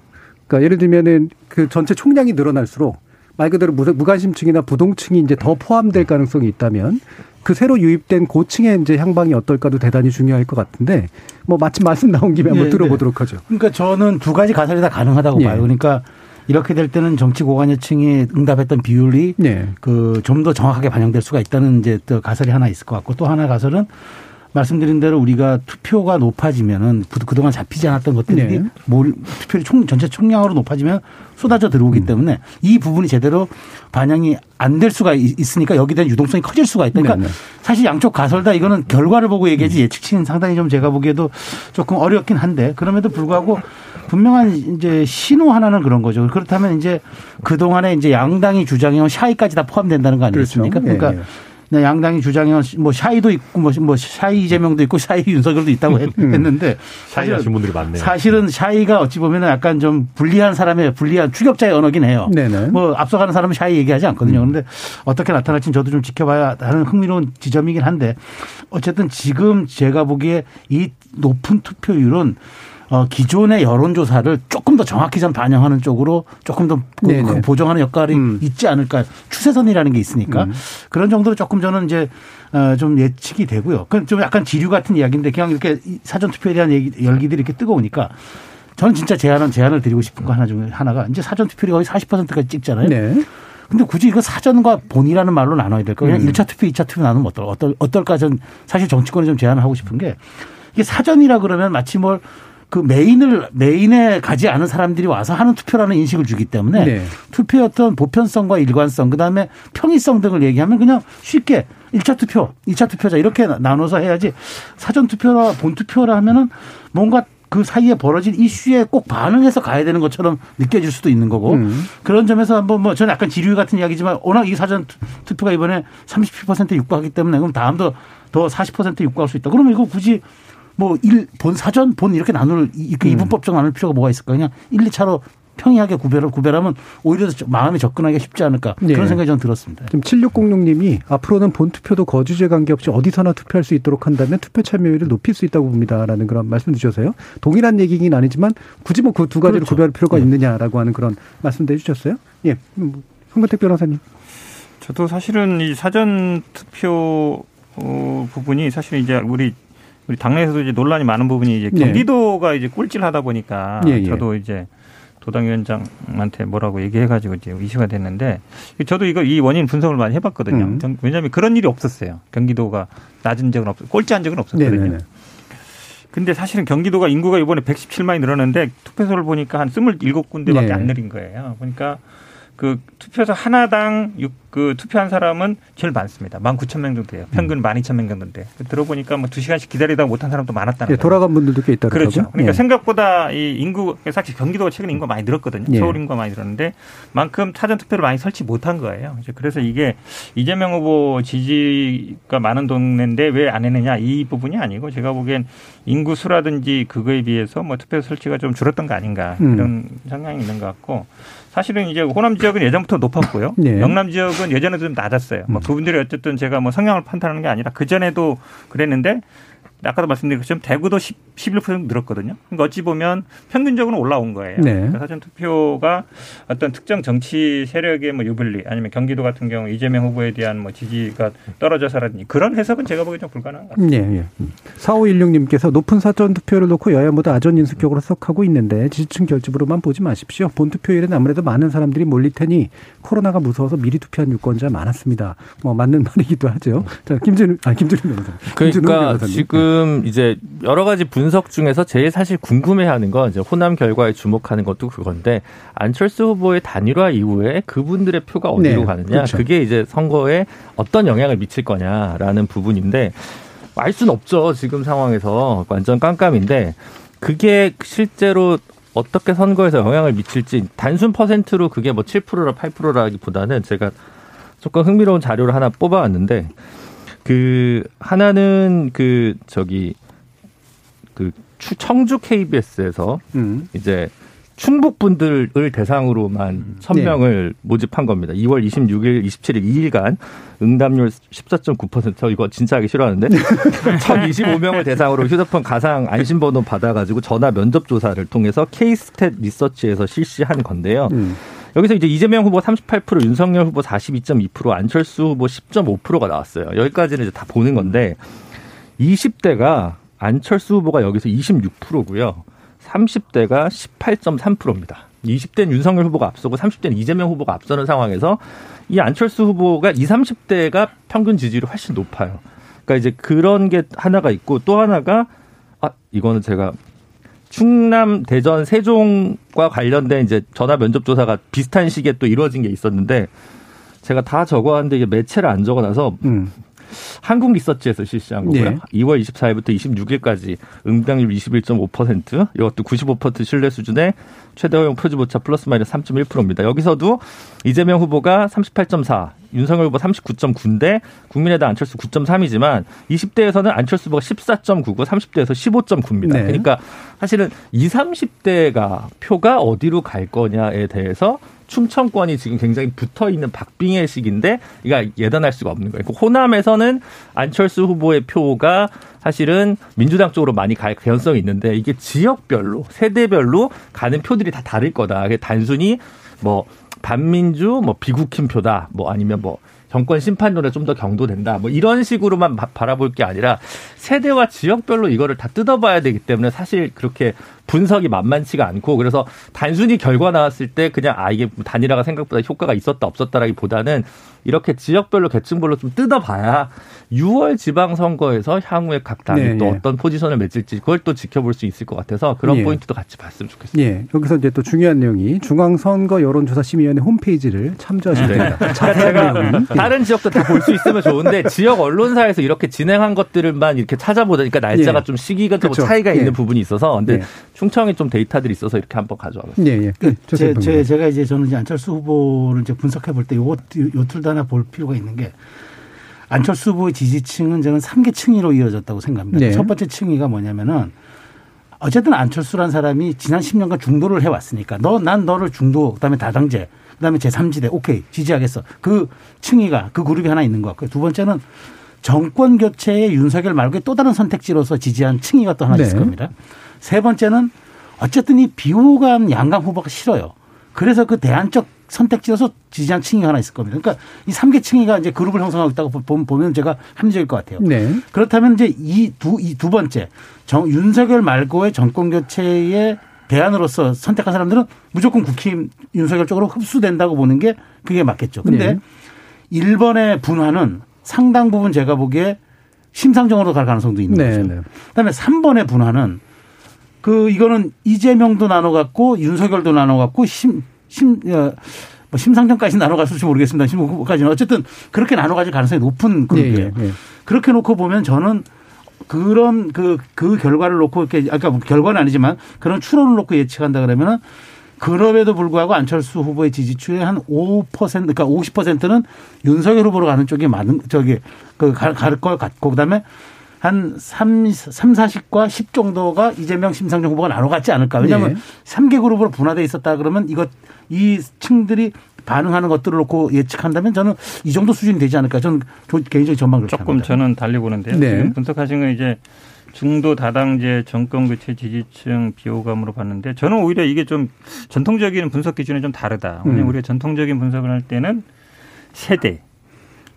S2: 그러니까 예를 들면은 그 전체 총량이 늘어날수록 말 그대로 무관심층이나 부동층이 이제 더 포함될 가능성이 있다면 그 새로 유입된 고층의 이제 향방이 어떨까도 대단히 중요할 것 같은데 뭐 마침 말씀 나온 김에 한번 네, 들어보도록 네. 하죠.
S6: 그러니까 저는 두 가지 가설이 다 가능하다고 네. 봐요. 그러니까 이렇게 될 때는 정치 고관여층이 응답했던 비율이 네. 그좀 더 정확하게 반영될 수가 있다는 이제 또 가설이 하나 있을 것 같고 또 하나 가설은 말씀드린 대로 우리가 투표가 높아지면은 그동안 잡히지 않았던 것들이 네. 투표율이 총 전체 총량으로 높아지면 쏟아져 들어오기 음. 때문에 이 부분이 제대로 반영이 안 될 수가 있으니까 여기에 대한 유동성이 커질 수가 있다. 그러니까 네, 네. 사실 양쪽 가설다 이거는 결과를 보고 얘기하지 음. 예측치는 상당히 좀 제가 보기에도 조금 어렵긴 한데 그럼에도 불구하고 분명한 이제 신호 하나는 그런 거죠. 그렇다면 이제 그 동안에 이제 양당이 주장해온 shy까지 다 포함된다는 거 아니겠습니까? 그렇죠. 그러니까 예, 예. 네, 양당이 주장해온 뭐 shy도 있고 뭐, 뭐 shy 이재명도 있고 shy 윤석열도 있다고 했, 음. 는데
S5: 샤이 하신 분들이 많네요.
S6: 사실은 샤이가 어찌 보면 약간 좀 불리한 사람의 불리한 추격자의 언어긴 해요. 네네. 뭐 앞서가는 사람은 샤이 얘기하지 않거든요. 그런데 음. 어떻게 나타날지는 저도 좀 지켜봐야 하는 흥미로운 지점이긴 한데 어쨌든 지금 제가 보기에 이 높은 투표율은 어, 기존의 여론조사를 조금 더 정확히 좀 반영하는 쪽으로 조금 더그 보정하는 역할이 음. 있지 않을까 추세선이라는 게 있으니까 음. 그런 정도로 조금 저는 이제 어, 좀 예측이 되고요. 그건 좀 약간 지류 같은 이야기인데 그냥 이렇게 사전 투표에 대한 얘기, 열기들이 이렇게 뜨거우니까 저는 진짜 제안은 제안을 드리고 싶은 거 하나 중에 하나가 이제 사전 투표율이 거의 40%까지 찍잖아요. 네. 근데 굳이 이거 사전과 본이라는 말로 나눠야 될까? 그냥 음. 1차 투표, 2차 투표 나누면 어떨, 어떨, 어떨까? 전 사실 정치권에 좀 제안을 하고 싶은 게 이게 사전이라 그러면 마치 뭘 그 메인을 메인에 가지 않은 사람들이 와서 하는 투표라는 인식을 주기 때문에 네. 투표의 어떤 보편성과 일관성 그다음에 평의성 등을 얘기하면 그냥 쉽게 1차 투표, 2차 투표자 이렇게 나눠서 해야지 사전 투표나 본 투표라 하면은 뭔가 그 사이에 벌어진 이슈에 꼭 반응해서 가야 되는 것처럼 느껴질 수도 있는 거고 음. 그런 점에서 한번 뭐 저는 약간 지류 같은 이야기지만 워낙 이 사전 투표가 이번에 37% 육박하기 때문에 그럼 다음도 더40% 육박할 수 있다. 그러면 이거 굳이 뭐 일, 본 사전, 본 이렇게 나눌, 이렇게 음. 이분법적 나눌 필요가 뭐가 있을까? 그냥 1, 2차로 평이하게 구별을 구별하면 오히려 마음이 접근하기가 쉽지 않을까 그런 네. 생각이 좀 들었습니다.
S2: 지금 7606님이 앞으로는 본 투표도 거주제 관계없이 어디서나 투표할 수 있도록 한다면 투표 참여율을 높일 수 있다고 봅니다라는 그런 말씀 주셔서요. 동일한 얘기긴 아니지만 굳이 뭐 그 두 가지를 그렇죠. 구별할 필요가 네. 있느냐라고 하는 그런 말씀도 해주셨어요. 예, 홍근택 변호사님.
S4: 저도 사실은 이 사전 투표 어, 부분이 사실 이제 우리 우리 당내에서도 이제 논란이 많은 부분이 이제 네. 경기도가 네. 이제 꿀질하다 보니까 예, 예. 저도 이제 도당위원장한테 뭐라고 얘기해가지고 이제 이슈가 됐는데 저도 이거 이 원인 분석을 많이 해봤거든요. 음. 왜냐하면 그런 일이 없었어요. 경기도가 낮은 적은 없, 꼴찌한 적은 없었거든요. 네네네. 근데 사실은 경기도가 인구가 이번에 117만이 늘었는데 투표소를 보니까 한 27군데밖에 네. 안 늘린 거예요. 그러니까 그 투표소 하나당 그 투표한 사람은 제일 많습니다. 만 구천 명 정도 돼요. 평균 만 이천 명 정도 인데 들어보니까 뭐 두 시간씩 기다리다 못한 사람도 많았다는 예,
S2: 거예요. 돌아간 분들도 꽤 있다고
S4: 그렇죠. 그러니까 예. 생각보다 이 인구 사실 경기도가 최근에 인구가 많이 늘었거든요. 예. 서울 인구가 많이 늘었는데 만큼 사전 투표를 많이 설치 못한 거예요. 그래서 이게 이재명 후보 지지가 많은 동네인데 왜 안 했느냐 이 부분이 아니고 제가 보기엔 인구 수라든지 그거에 비해서 뭐 투표 설치가 좀 줄었던 거 아닌가 음. 이런 성향이 있는 것 같고 사실은 이제 호남 지역은 예전부터 높았고요. 네. 영남 지역은 예전에도 좀 낮았어요. 뭐 음. 그분들이 어쨌든 제가 뭐 성향을 판단하는 게 아니라 그 전에도 그랬는데 아까도 말씀드린 것처럼 대구도 10, 11% 늘었거든요. 그러니까 어찌 보면 평균적으로 올라온 거예요. 네. 그러니까 사전 투표가 어떤 특정 정치 세력의 뭐 유불리 아니면 경기도 같은 경우 이재명 후보에 대한 뭐 지지가 떨어져서라든지 그런 해석은 제가 보기엔 좀 불가능한 것 같습니다. 네, 네.
S2: 4516님께서 높은 사전 투표를 놓고 여야 모두 아전 인수격으로 해석하고 있는데 지지층 결집으로만 보지 마십시오. 본 투표일은 아무래도 많은 사람들이 몰릴 테니 코로나가 무서워서 미리 투표한 유권자 많았습니다. 뭐 맞는 말이기도 하죠. 자, 김준우 아 김준우 변호사.
S7: 그러니까 지금 지금 이제 여러 가지 분석 중에서 제일 사실 궁금해하는 건 이제 호남 결과에 주목하는 것도 그건데 안철수 후보의 단일화 이후에 그분들의 표가 어디로 네, 가느냐 그렇죠. 그게 이제 선거에 어떤 영향을 미칠 거냐라는 부분인데 알 수는 없죠 지금 상황에서 완전 깜깜인데 그게 실제로 어떻게 선거에서 영향을 미칠지 단순 퍼센트로 그게 뭐 7%라 8%라기보다는 제가 조금 흥미로운 자료를 하나 뽑아왔는데 그 하나는 그 저기 그 청주 KBS에서 음. 이제 충북 분들을 대상으로만 1000명을 네. 모집한 겁니다. 2월 26일, 27일 2일간 응답률 14.9%. 이거 진짜 하기 싫어하는데 1025명을 대상으로 휴대폰 가상 안심번호 받아가지고 전화 면접 조사를 통해서 케이스탯 리서치에서 실시한 건데요. 음. 여기서 이제 이재명 후보 38%, 윤석열 후보 42.2%, 안철수 후보 10.5%가 나왔어요. 여기까지는 이제 다 보는 건데 20대가 안철수 후보가 여기서 26%고요. 30대가 18.3%입니다. 20대는 윤석열 후보가 앞서고 30대는 이재명 후보가 앞서는 상황에서 이 안철수 후보가 20, 30대가 평균 지지율이 훨씬 높아요. 그러니까 이제 그런 게 하나가 있고 또 하나가 아 이거는 제가 충남, 대전, 세종과 관련된 이제 전화 면접 조사가 비슷한 시기에 또 이루어진 게 있었는데 제가 다 적어왔는데 이게 매체를 안 적어놔서 음. 한국 리서치에서 실시한 거고요. 네. 2월 24일부터 26일까지 응답률 21.5%, 이것도 95% 신뢰 수준의 최대형 표지보차 플러스 마이너스 3.1%입니다. 여기서도 이재명 후보가 38.4, 윤석열 후보 39.9인데 국민의당 안철수 9.3이지만 20대에서는 안철수 후보가 14.9고 30대에서 15.9입니다. 네. 그러니까 사실은 20, 30대가 표가 어디로 갈 거냐에 대해서 충청권이 지금 굉장히 붙어 있는 박빙의 시기인데 이가 예단할 수가 없는 거예요. 그 호남에서는 안철수 후보의 표가 사실은 민주당 쪽으로 많이 갈 가능성이 있는데 이게 지역별로 세대별로 가는 표들이 다 다를 거다. 단순히 뭐 반민주 뭐 비국힘 표다. 뭐 아니면 뭐 정권 심판론에 좀 더 경도된다. 뭐 이런 식으로만 바라볼 게 아니라 세대와 지역별로 이거를 다 뜯어봐야 되기 때문에 사실 그렇게 분석이 만만치가 않고 그래서 단순히 결과 나왔을 때 그냥 아 이게 단일화가 생각보다 효과가 있었다 없었다라기보다는 이렇게 지역별로 계층별로 좀 뜯어봐야 6월 지방선거에서 향후에 각 당이 네, 또 예. 어떤 포지션을 맺을지 그걸 또 지켜볼 수 있을 것 같아서 그런 예. 포인트도 같이 봤으면 좋겠습니다.
S2: 예. 여기서 이제 또 중요한 내용이 중앙선거 여론조사심의위원회 홈페이지를 참조하시면 네. 됩니다.
S7: 제가 다른 지역도 다 볼 수 있으면 좋은데 지역 언론사에서 이렇게 진행한 것들만 이렇게 찾아보다 니까 날짜가 예. 좀 시기가 좀 그렇죠. 차이가 있는 예. 부분이 있어서 근데 예. 충청에 좀 데이터들이 있어서 이렇게 한번 가져와봤습니다. 예, 예.
S6: 그 제, 제, 제가 이제 저는 이제 안철수 후보를 이제 분석해 볼 때 요거 요툴도 하나 볼 필요가 있는 게 안철수 후보의 지지층은 저는 3개 층위로 이어졌다고 생각합니다. 네. 첫 번째 층위가 뭐냐면은 어쨌든 안철수란 사람이 지난 10년간 중도를 해왔으니까 너 난 너를 중도 그다음에 다당제 그다음에 제3지대 오케이 지지하겠어 그 층위가 그 그룹이 하나 있는 것 같고요. 두 번째는 정권 교체에 윤석열 말고 또 다른 선택지로서 지지한 층위가 또 하나 네. 있을 겁니다. 세 번째는 어쨌든 이 비호감 양강 후보가 싫어요. 그래서 그 대안적 선택지로서 지지한 층이 하나 있을 겁니다. 그러니까 이 3개 층이가 이제 그룹을 형성하고 있다고 보면 제가 합리적일 것 같아요. 네. 그렇다면 이제 이 두, 이 두 번째, 정, 윤석열 말고의 정권 교체의 대안으로서 선택한 사람들은 무조건 국힘 윤석열 쪽으로 흡수된다고 보는 게 그게 맞겠죠. 근데 네. 1번의 분화는 상당 부분 제가 보기에 심상정으로 갈 가능성도 있는 네, 거죠. 네. 그다음에 3번의 분화는 그 이거는 이재명도 나눠 갖고 윤석열도 나눠 갖고 심, 심, 어, 뭐 심상정까지 나눠 갔을지 모르겠습니다. 심후보까지는 어쨌든 그렇게 나눠 가질 가능성이 높은 그룹이에요. 예, 예, 예. 그렇게 놓고 보면 저는 그런 그, 그 결과를 놓고 이렇게 아까 뭐 결과는 아니지만 그런 추론을 놓고 예측한다 그러면은 그럼에도 불구하고 안철수 후보의 지지율의 한 5% 그러니까 50%는 윤석열 후보로 가는 쪽이 많은 저기 그 갈 것 같고 그다음에 한 3, 3, 40과 10 정도가 이재명 심상정 후보가 나눠 갔지 않을까. 왜냐하면 네. 3개 그룹으로 분화돼 있었다 그러면 이것 이 층들이 반응하는 것들을 놓고 예측한다면 저는 이 정도 수준이 되지 않을까. 저는 개인적인 전망을
S4: 조금 합니다. 저는 달리 보는데요. 네. 지금 분석하신 건 이제 중도 다당제 정권 교체 지지층 비호감으로 봤는데 저는 오히려 이게 좀 전통적인 분석 기준이 좀 다르다. 왜냐하면 음. 우리가 전통적인 분석을 할 때는 세대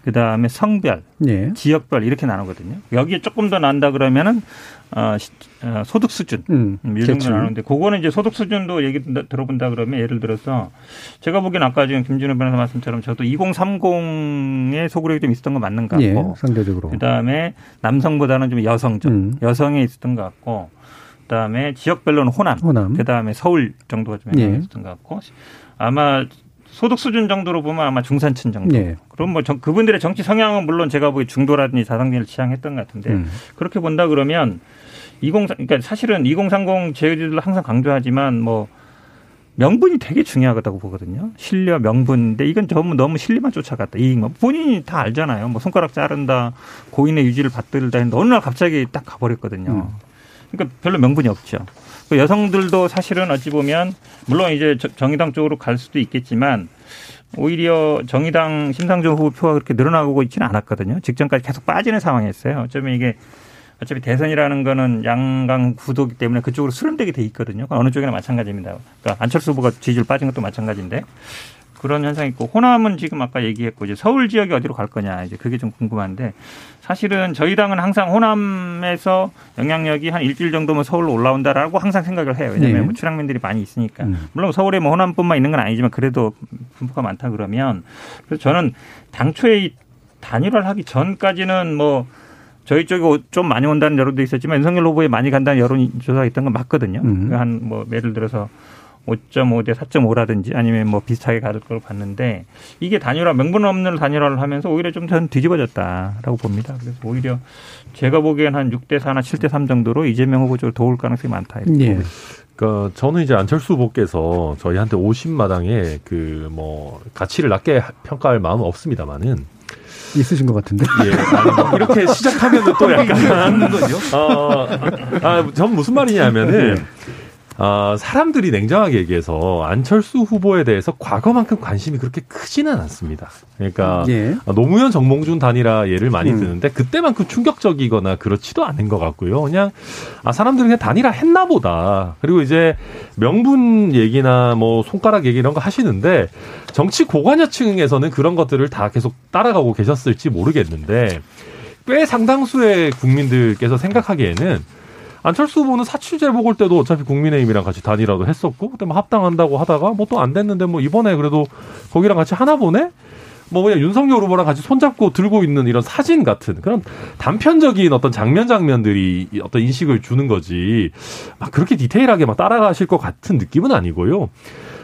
S4: 그 다음에 성별, 네. 지역별 이렇게 나누거든요. 여기에 조금 더 난다 그러면은 어, 시, 어 소득 수준 음, 이 정도 나누는데 그거는 이제 소득 수준도 얘기 들어본다 그러면 예를 들어서 제가 보기엔 아까 지금 김준호 변호사 말씀처럼 저도 2030의 소구력이 좀 있었던 거 맞는 것 같고 예,
S2: 상대적으로
S4: 그 다음에 남성보다는 좀 여성적 음. 여성에 있었던 것 같고 그 다음에 지역별로는 호남, 호남. 그 다음에 서울 정도가 좀 예. 있었던 것 같고 아마 소득 수준 정도로 보면 아마 중산층 정도. 네. 그럼 뭐 정, 그분들의 정치 성향은 물론 제가 보기 중도라든지 다당제를 지향했던 것 같은데 음. 그렇게 본다 그러면 20 그러니까 사실은 2030 제의들도 항상 강조하지만 뭐 명분이 되게 중요하다고 보거든요. 신뢰 명분인데 이건 전부 너무 신뢰만 쫓아갔다. 이익 뭐 본인이 다 알잖아요. 뭐 손가락 자른다, 고인의 유지를 받들다 했는데 어느 날 갑자기 딱 가버렸거든요. 음. 그러니까 별로 명분이 없죠. 그 여성들도 사실은 어찌 보면 물론 이제 정의당 쪽으로 갈 수도 있겠지만 오히려 정의당 심상정 후보 표가 그렇게 늘어나고 있지는 않았거든요. 직전까지 계속 빠지는 상황이었어요. 어쩌면 이게 어차피 대선이라는 거는 양강 구도기 때문에 그쪽으로 수렴되게 돼 있거든요. 어느 쪽이나 마찬가지입니다. 그러니까 안철수 후보가 지지율 빠진 것도 마찬가지인데 그런 현상이 있고 호남은 지금 아까 얘기했고 이제 서울 지역이 어디로 갈 거냐 이제 그게 좀 궁금한데 사실은 저희 당은 항상 호남에서 영향력이 한 일주일 정도면 서울로 올라온다라고 항상 생각을 해요. 왜냐하면 네. 뭐 출향민들이 많이 있으니까. 음. 물론 서울에 뭐 호남뿐만 있는 건 아니지만 그래도 분포가 많다 그러면 그래서 저는 당초에 단일화를 하기 전까지는 뭐 저희 쪽에 좀 많이 온다는 여론도 있었지만 윤석열 후보에 많이 간다는 여론 조사가 있던 건 맞거든요. 음. 한뭐 예를 들어서 5.5 대 4.5라든지 아니면 뭐 비슷하게 가질 걸 봤는데 이게 단일화 명분 없는 단일화를 하면서 오히려 좀 전 뒤집어졌다라고 봅니다. 그래서 오히려 제가 보기엔 한 6대 4나 7대 3 정도로 이재명 후보 쪽으로 도울 가능성이 많다.
S5: 예. 그러니까 저는 이제 안철수 후보께서 저희한테 50마당에 그 뭐 가치를 낮게 평가할 마음은 없습니다만은
S2: 있으신 것 같은데.
S5: 예. 아니, 뭐 이렇게 시작하면은 또 약간 거죠. 어, 아, 전 무슨 말이냐면은 네. 어, 사람들이 냉정하게 얘기해서 안철수 후보에 대해서 과거만큼 관심이 그렇게 크지는 않습니다. 그러니까 예. 노무현 정몽준 단일화 예를 많이 음. 드는데 그때만큼 충격적이거나 그렇지도 않은 것 같고요. 그냥 아 사람들이 그냥 단일화 했나 보다. 그리고 이제 명분 얘기나 뭐 손가락 얘기 이런 거 하시는데 정치 고관여층에서는 그런 것들을 다 계속 따라가고 계셨을지 모르겠는데 꽤 상당수의 국민들께서 생각하기에는 안철수 후보는 사취제 먹을 때도 어차피 국민의힘이랑 같이 단일화도 했었고 그때 뭐 합당한다고 하다가 뭐 또 안 됐는데 뭐 이번에 그래도 거기랑 같이 하나 보네? 뭐 그냥 윤석열 후보랑 같이 손잡고 들고 있는 이런 사진 같은 그런 단편적인 어떤 장면 장면들이 어떤 인식을 주는 거지 막 그렇게 디테일하게 막 따라가실 것 같은 느낌은 아니고요.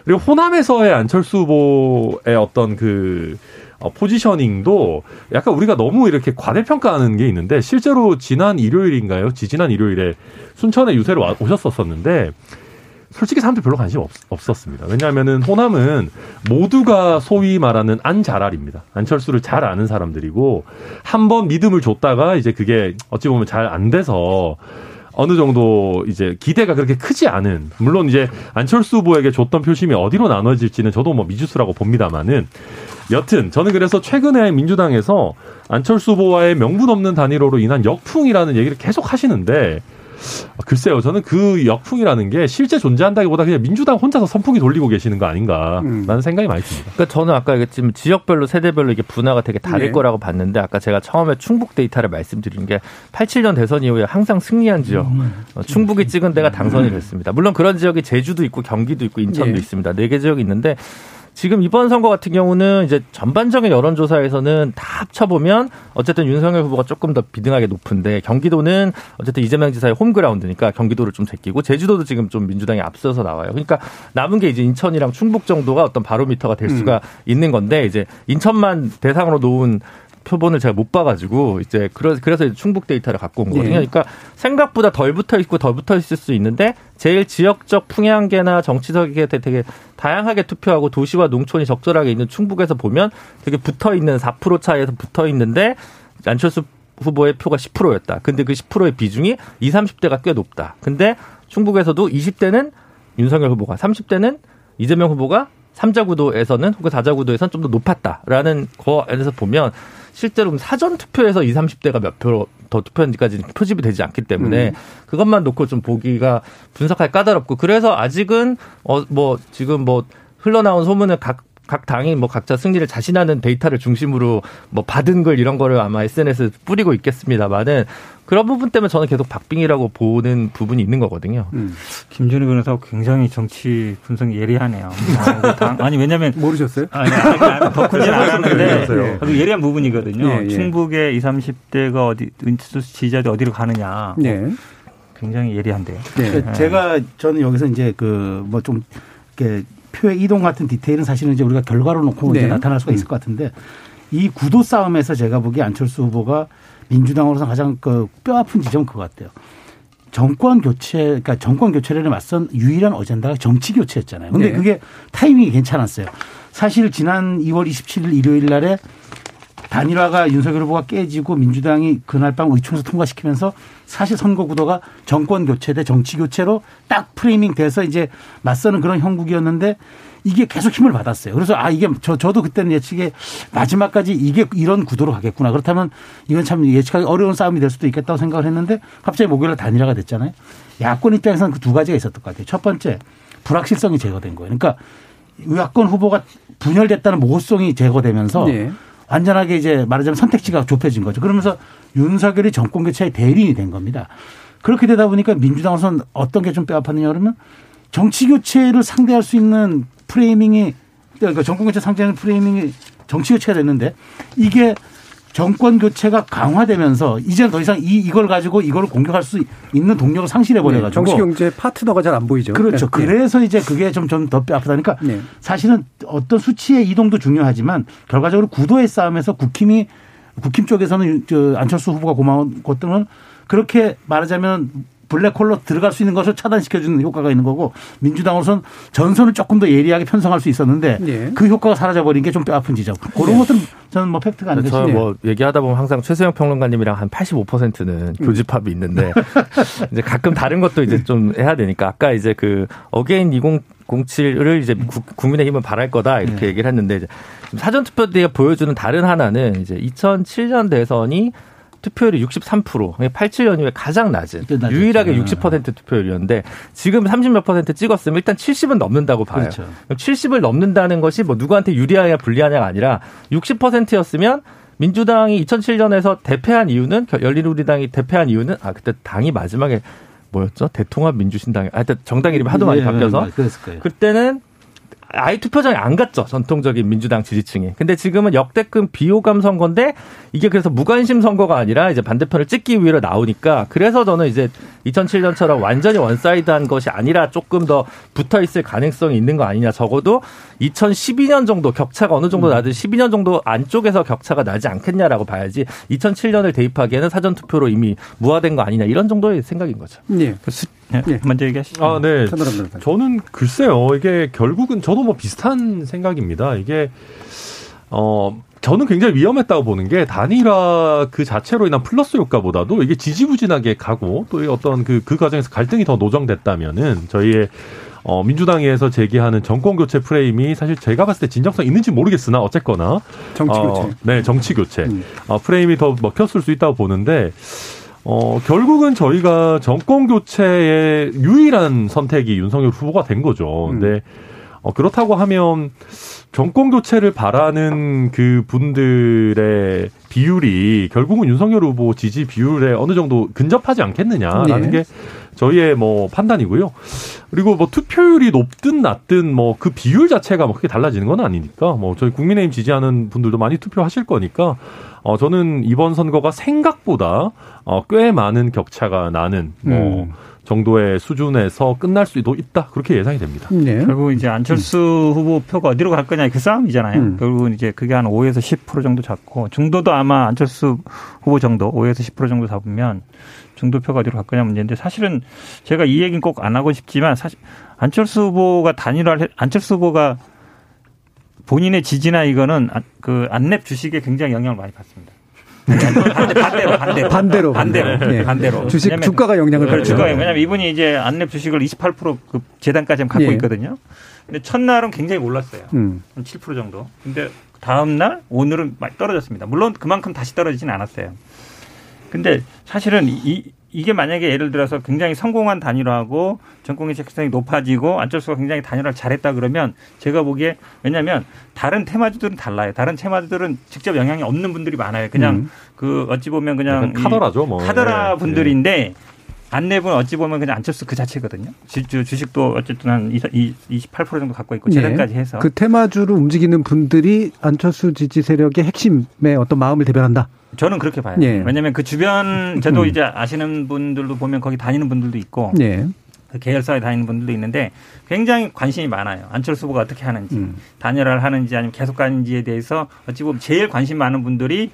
S5: 그리고 호남에서의 안철수 후보의 어떤 그 어, 포지셔닝도 약간 우리가 너무 이렇게 과대평가하는 게 있는데 실제로 지난 일요일인가요? 지지난 일요일에 순천에 유세를 와, 오셨었었는데 솔직히 사람들 별로 관심 없, 없었습니다. 왜냐하면은 호남은 모두가 소위 말하는 안자랄입니다. 안철수를 잘 아는 사람들이고 한 번 믿음을 줬다가 이제 그게 어찌 보면 잘 안 돼서 어느 정도 이제 기대가 그렇게 크지 않은 물론 이제 안철수 후보에게 줬던 표심이 어디로 나눠질지는 저도 뭐 미지수라고 봅니다만은 여튼 저는 그래서 최근에 민주당에서 안철수 후보와의 명분 없는 단일화로 인한 역풍이라는 얘기를 계속 하시는데 글쎄요, 저는 그 역풍이라는 게 실제 존재한다기보다 그냥 민주당 혼자서 선풍기 돌리고 계시는 거 아닌가라는 음. 생각이 많이 듭니다.
S7: 그러니까 저는 아까 얘기했지만 지역별로 세대별로 이게 분화가 되게 다를 네. 거라고 봤는데 아까 제가 처음에 충북 데이터를 말씀드린 게 87년 대선 이후에 항상 승리한 지역 음. 어, 충북이 찍은 데가 당선이 됐습니다. 물론 그런 지역이 제주도 있고 경기도 있고 인천도 네. 있습니다. 네 개 지역이 있는데 지금 이번 선거 같은 경우는 이제 전반적인 여론조사에서는 다 합쳐보면 어쨌든 윤석열 후보가 조금 더 비등하게 높은데 경기도는 어쨌든 이재명 지사의 홈그라운드니까 경기도를 좀 제끼고 제주도도 지금 좀 민주당이 앞서서 나와요. 그러니까 남은 게 이제 인천이랑 충북 정도가 어떤 바로미터가 될 수가 음. 있는 건데 이제 인천만 대상으로 놓은 표본을 제가 못 봐가지고 이제 그래서 충북 데이터를 갖고 온 거거든요. 예. 그러니까 생각보다 덜 붙어 있고 덜 붙어 있을 수 있는데 제일 지역적 풍향계나 정치적에 되게 다양하게 투표하고 도시와 농촌이 적절하게 있는 충북에서 보면 되게 붙어 있는 4% 차이에서 붙어 있는데 안철수 후보의 표가 10%였다. 근데 그 10%의 비중이 20, 30대가 꽤 높다. 근데 충북에서도 20대는 윤석열 후보가, 30대는 이재명 후보가 3자 구도에서는 혹은 4자 구도에서는 좀 더 높았다라는 거에서 보면 실제로 사전 투표에서 20, 30대가 몇표더 투표했는지까지 표집이 되지 않기 때문에 음. 그것만 놓고 좀 보기가 분석하기 까다롭고 그래서 아직은 어 뭐 지금 뭐 흘러나온 소문을 각 각 당이 뭐 각자 승리를 자신하는 데이터를 중심으로 뭐 받은 글 이런 거를 아마 SNS에 뿌리고 있겠습니다만은 그런 부분 때문에 저는 계속 박빙이라고 보는 부분이 있는 거거든요. 음.
S4: 김준희 변호사 굉장히 정치 분석이 예리하네요. 아, 니 왜냐면
S2: 모르셨어요?
S4: 아니, 덕후진 않았는데 네. 예리한 부분이거든요. 예, 예. 충북의 20, 30대가 어디 지지자들 어디로 가느냐. 네. 굉장히 예리한데요.
S6: 네. 네. 제가 저는 여기서 이제 그 뭐 좀 이렇게 표의 이동 같은 디테일은 사실은 이제 우리가 결과로 놓고 네. 이제 나타날 수가 있을 것 같은데 이 구도 싸움에서 제가 보기에 안철수 후보가 민주당으로서 가장 그 뼈아픈 지점은 그거 같아요. 정권 교체, 그러니까 정권 교체를 맞선 유일한 어젠다가 정치 교체였잖아요. 근데 네. 그게 타이밍이 괜찮았어요. 사실 지난 2월 27일 일요일 날에 단일화가 윤석열 후보가 깨지고 민주당이 그날 밤 의총에서 통과시키면서 사실 선거 구도가 정권 교체 대 정치 교체로 딱 프레이밍 돼서 이제 맞서는 그런 형국이었는데 이게 계속 힘을 받았어요. 그래서 아 이게 저 저도 그때는 예측에 마지막까지 이게 이런 구도로 가겠구나. 그렇다면 이건 참 예측하기 어려운 싸움이 될 수도 있겠다고 생각을 했는데 갑자기 목요일에 단일화가 됐잖아요. 야권 입장에서는 그 두 가지가 있었던 것 같아요. 첫 번째 불확실성이 제거된 거예요. 그러니까 야권 후보가 분열됐다는 모호성이 제거되면서 네. 완전하게 이제 말하자면 선택지가 좁혀진 거죠. 그러면서 윤석열이 정권 교체의 대리인이 된 겁니다. 그렇게 되다 보니까 민주당으로서는 어떤 게 좀 뼈아팠느냐 그러면 정치 교체를 상대할 수 있는 프레이밍이 그러니까 정권 교체 상대하는 프레이밍이 정치 교체가 됐는데 이게 정권 교체가 강화되면서 이제 더 이상 이 이걸 가지고 이걸 공격할 수 있는 동력을 상실해 버려 가지고 네,
S2: 정치 경제 파트너가 잘 안 보이죠.
S6: 그렇죠. 네. 그래서 이제 그게 좀 좀더 뼈아프다니까 네. 사실은 어떤 수치의 이동도 중요하지만 결과적으로 구도의 싸움에서 국힘이 국힘 쪽에서는 저 안철수 후보가 고마운 것들은 그렇게 말하자면 블랙홀로 들어갈 수 있는 것을 차단시켜주는 효과가 있는 거고 민주당으로서는 전선을 조금 더 예리하게 편성할 수 있었는데 네. 그 효과가 사라져버린 게 좀 뼈 아픈 지점. 그런 네. 것들은 저는 뭐 fact가 아닌가
S7: 싶네요. 뭐 얘기하다 보면 항상 최수영 평론가님이랑 한 85%는 음. 교집합이 있는데 이제 가끔 다른 것도 이제 좀 해야 되니까 아까 이제 그 again 2007을 이제 국민의힘은 바랄 거다 이렇게 네. 얘기를 했는데 사전투표 때가 보여주는 다른 하나는 이제 2007년 대선이 투표율이 63%, 87년 이후에 가장 낮은 유일하게 60% 투표율이었는데 지금 30몇 퍼센트 찍었으면 일단 70은 넘는다고 봐요. 그렇죠. 70을 넘는다는 것이 뭐 누구한테 유리하냐 불리하냐가 아니라 60%였으면 민주당이 2007년에서 대패한 이유는 열린우리당이 대패한 이유는 아 그때 당이 마지막에 뭐였죠? 대통합 민주신당이 하여튼 정당 이름이 하도 많이 예, 바뀌어서 예, 그때는 아예 투표장에 안 갔죠. 전통적인 민주당 지지층이. 근데 지금은 역대급 비호감 선거인데 이게 그래서 무관심 선거가 아니라 이제 반대편을 찍기 위해 나오니까 그래서 저는 이제 2007년처럼 완전히 one-side한 것이 아니라 조금 더 붙어 있을 가능성이 있는 거 아니냐. 적어도 2012년 정도 격차가 어느 정도 음. 나든 12년 정도 안쪽에서 격차가 나지 않겠냐라고 봐야지 2007년을 대입하기에는 사전 투표로 이미 무화된 거 아니냐 이런 정도의 생각인 거죠.
S4: 네. 네. 네. 먼저 얘기하시죠.
S5: 아, 네. 저는 글쎄요. 이게 결국은 저도 뭐 비슷한 생각입니다. 이게 어 저는 굉장히 위험했다고 보는 게 단일화 그 자체로 인한 플러스 효과보다도 이게 지지부진하게 가고 또 어떤 그, 그 과정에서 갈등이 더 노정됐다면은 저희의 어, 민주당에서 제기하는 정권 교체 프레임이 사실 제가 봤을 때 진정성 있는지 모르겠으나 어쨌거나
S2: 정치 교체.
S5: 어, 네, 정치 교체. 음. 어, 프레임이 더 먹혔을 수 있다고 보는데 어, 결국은 저희가 정권 교체의 유일한 선택이 윤석열 후보가 된 거죠. 근데 음. 어, 그렇다고 하면 정권 교체를 바라는 그 분들의 비율이 결국은 윤석열 후보 지지 비율에 어느 정도 근접하지 않겠느냐라는 네. 게 저희의 뭐 판단이고요. 그리고 뭐 투표율이 높든 낮든 뭐 그 비율 자체가 뭐 크게 달라지는 건 아니니까 뭐 저희 국민의힘 지지하는 분들도 많이 투표하실 거니까 어 저는 이번 선거가 생각보다 어꽤 많은 격차가 나는 뭐 음. 정도의 수준에서 끝날 수도 있다 그렇게 예상이 됩니다.
S4: 네. 결국 이제 안철수 음. 후보 표가 어디로 갈 거냐 그 싸움이잖아요. 음. 결국은 이제 그게 한 5에서 10% 정도 잡고 중도도 아마 안철수 후보 정도 5에서 10% 정도 잡으면 중도표가 어디로 갈 거냐 문제인데 사실은 제가 이 얘기는 꼭 안 하고 싶지만 사실 안철수 후보가 단일화를 안철수 후보가 본인의 지지나 이거는 그 안랩 주식에 굉장히 영향을 많이 받습니다. 반대로 반대로
S2: 반대로
S4: 반대로 네. 반대로
S2: 주식 주가가 영향을
S4: 받죠. 주가 왜냐하면 이분이 이제 안랩 주식을 28%그 재단까지 갖고 예. 있거든요. 근데 첫날은 굉장히 올랐어요. 음. 한7% 정도. 근데 다음 날 오늘은 많이 떨어졌습니다. 물론 그만큼 다시 떨어지진 않았어요. 근데 사실은 이 이게 만약에 예를 들어서 굉장히 성공한 단일화하고 정권의 책상이 높아지고 안철수가 굉장히 단일화를 잘했다 그러면 제가 보기에 왜냐하면 다른 테마주들은 달라요. 다른 테마주들은 직접 영향이 없는 분들이 많아요. 그냥 음. 그 어찌 보면 그냥
S5: 카더라죠. 뭐.
S4: 카더라 네. 분들인데 안내분 어찌 보면 그냥 안철수 그 자체거든요. 주, 주식도 어쨌든 한 28% 정도 갖고 있고 재단까지 네. 해서
S2: 그 테마주를 움직이는 분들이 안철수 지지 세력의 핵심의 어떤 마음을 대변한다.
S4: 저는 그렇게 봐요. 예. 왜냐하면 그 주변 저도 음. 이제 아시는 분들도 보면 거기 다니는 분들도 있고 예. 그 계열사에 다니는 분들도 있는데 굉장히 관심이 많아요. 안철수 후보가 어떻게 하는지 음. 단일화를 하는지 아니면 계속 가는지에 대해서 어찌 보면 제일 관심 많은 분들이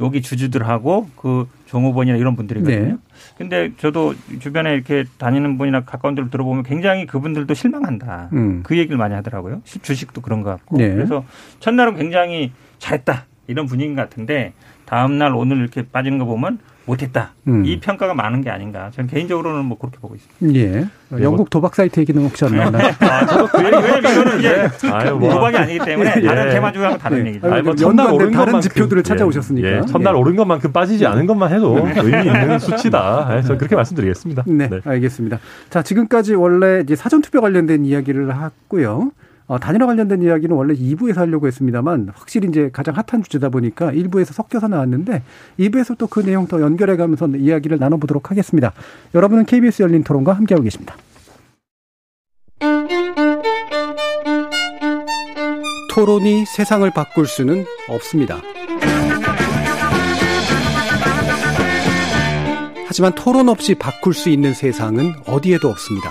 S4: 여기 주주들하고 그 종업원이나 이런 분들이거든요. 네. 근데 저도 주변에 이렇게 다니는 분이나 가까운 데로 들어보면 굉장히 그분들도 실망한다. 음. 그 얘기를 많이 하더라고요. 주식도 그런 것 같고. 네. 그래서 첫날은 굉장히 잘했다. 이런 분위기 같은데 다음 날 오늘 이렇게 빠지는 거 보면 못했다. 음. 이 평가가 많은 게 아닌가. 저는 개인적으로는 뭐 그렇게 보고 있습니다.
S2: 예. 네, 영국 도박 사이트 얘기는 혹시 안 나오나요?
S4: 아, 저도 그 얘기, 왜냐면 이거는 이제 아유, 뭐. 도박이 아니기 때문에 예. 다른 테마주하고 다른 예. 얘기죠.
S2: 아니, 뭐 첫날 오른 다른 지표들을 찾아오셨으니까. 예.
S5: 첫날 예. 오른 것만큼 빠지지 않은 것만 해도 의미 있는 수치다. 네, 저는 그렇게 말씀드리겠습니다.
S2: 네, 네, 알겠습니다. 자, 지금까지 원래 이제 사전투표 관련된 이야기를 했고요. 어, 단일화 관련된 이야기는 원래 2부에서 하려고 했습니다만 확실히 이제 가장 핫한 주제다 보니까 1부에서 섞여서 나왔는데 2부에서 또 그 내용 더 연결해 가면서 이야기를 나눠보도록 하겠습니다. 여러분은 KBS 열린 토론과 함께하고 계십니다. 토론이 세상을 바꿀 수는 없습니다. 하지만 토론 없이 바꿀 수 있는 세상은 어디에도 없습니다.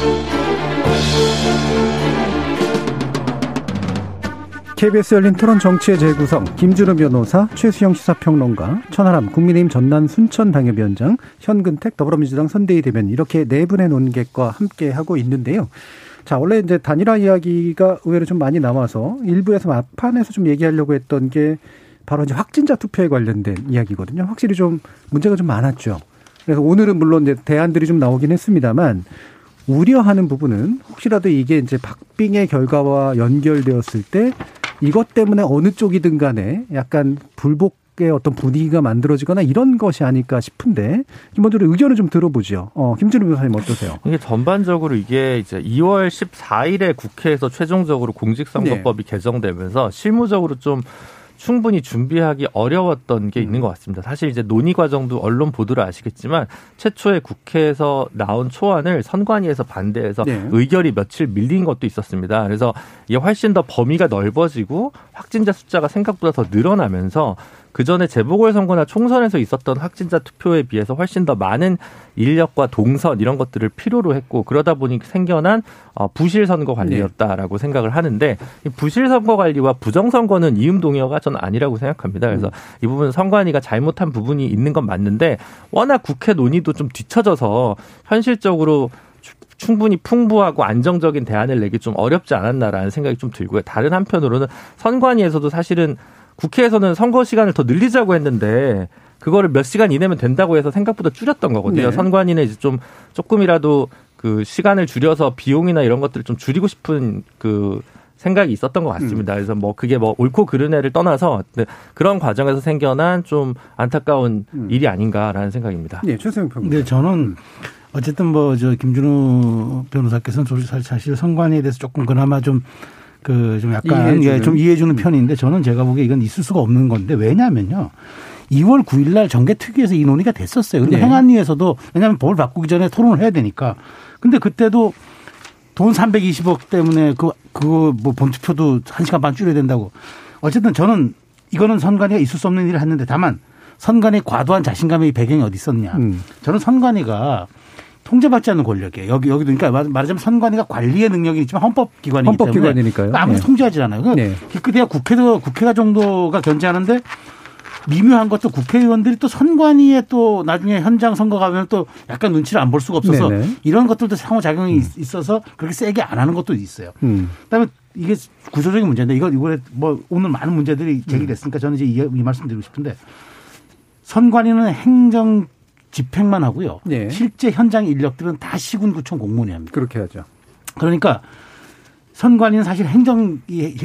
S2: KBS 열린 토론 정치의 재구성 김준우 변호사, 최수영 시사평론가, 천하람 국민의힘 전남 순천 당협위원장, 현근택 더불어민주당 선대위 대변 이렇게 네 분의 논객과 함께 하고 있는데요. 자, 원래 이제 단일화 이야기가 의외로 좀 많이 나와서 일부에서 막판에서 좀 얘기하려고 했던 게 바로 이제 확진자 투표에 관련된 이야기거든요. 확실히 좀 문제가 좀 많았죠. 그래서 오늘은 물론 이제 대안들이 좀 나오긴 했습니다만 우려하는 부분은 혹시라도 이게 이제 박빙의 결과와 연결되었을 때 이것 때문에 어느 쪽이든 간에 약간 불복 의 어떤 분위기가 만들어지거나 이런 것이 아닐까 싶은데 기본적으로 의견을 좀 들어보죠. 어, 김준우 변호사님 어떠세요?
S7: 이게 전반적으로 이게 이제 2월 14일에 국회에서 최종적으로 공직선거법이 네. 개정되면서 실무적으로 좀 충분히 준비하기 어려웠던 게 있는 것 같습니다. 사실 이제 논의 과정도 언론 보도를 아시겠지만 최초에 국회에서 나온 초안을 선관위에서 반대해서 네. 의결이 며칠 밀린 것도 있었습니다. 그래서 이게 훨씬 더 범위가 넓어지고 확진자 숫자가 생각보다 더 늘어나면서 그 전에 재보궐선거나 총선에서 있었던 확진자 투표에 비해서 훨씬 더 많은 인력과 동선 이런 것들을 필요로 했고 그러다 보니 생겨난 어, 부실 선거 관리였다라고 네. 생각을 하는데 부실 선거 관리와 부정 선거는 이음 동의어가 저는 아니라고 생각합니다. 그래서 음. 이 부분 선관위가 잘못한 부분이 있는 건 맞는데 워낙 국회 논의도 좀 뒤쳐져서 현실적으로 충분히 풍부하고 안정적인 대안을 내기 좀 어렵지 않았나라는 생각이 좀 들고요. 다른 한편으로는 선관위에서도 사실은 국회에서는 선거 시간을 더 늘리자고 했는데 그거를 몇 시간 이내면 된다고 해서 생각보다 줄였던 거거든요. 네. 선관위는 이제 좀 조금이라도 그 시간을 줄여서 비용이나 이런 것들을 좀 줄이고 싶은 그 생각이 있었던 것 같습니다. 음. 그래서 뭐 그게 뭐 옳고 그르네를 떠나서 네, 그런 과정에서 생겨난 좀 안타까운 음. 일이 아닌가라는 생각입니다.
S2: 네, 최승 평.
S6: 네, 저는 어쨌든 뭐 저 김준우 변호사께서는 사실 선관위에 대해서 조금 그나마 좀 그 좀 약간 예, 좀 이해해주는 편인데 저는 제가 보기에 이건 있을 수가 없는 건데 왜냐하면요. 2월 9일 날 정개특위에서 이 논의가 됐었어요. 그리고 네. 행안위에서도 왜냐하면 법을 바꾸기 전에 토론을 해야 되니까. 근데 그때도 돈 320억 때문에 그, 그거 뭐 본투표도 1시간 반 줄여야 된다고. 어쨌든 저는 이거는 선관위가 있을 수 없는 일을 했는데 다만 선관위 과도한 자신감의 배경이 어디 있었냐. 음. 저는 선관위가 통제받지 않는 권력이에요. 여기 여기도 그러니까 말하자면 선관위가 관리의 능력이 있지만 헌법기관이기 헌법기관이니까요. 때문에 아무도 네. 통제하지 않아요. 네. 기껏해야 국회도 국회가 정도가 견제하는데 미묘한 것도 국회의원들이 또 선관위에 또 나중에 현장 선거 가면 또 약간 눈치를 안 볼 수가 없어서 네네. 이런 것들도 상호작용이 음. 있어서 그렇게 세게 안 하는 것도 있어요. 음. 그다음에 이게 구조적인 문제인데 이거 이번에 뭐 오늘 많은 문제들이 제기됐으니까 저는 이제 이, 이 말씀 드리고 싶은데 선관위는 행정 집행만 하고요. 네. 실제 현장 인력들은 다 시군구청 공무원이 합니다.
S2: 그렇게 하죠.
S6: 그러니까 선관위는 사실 행정이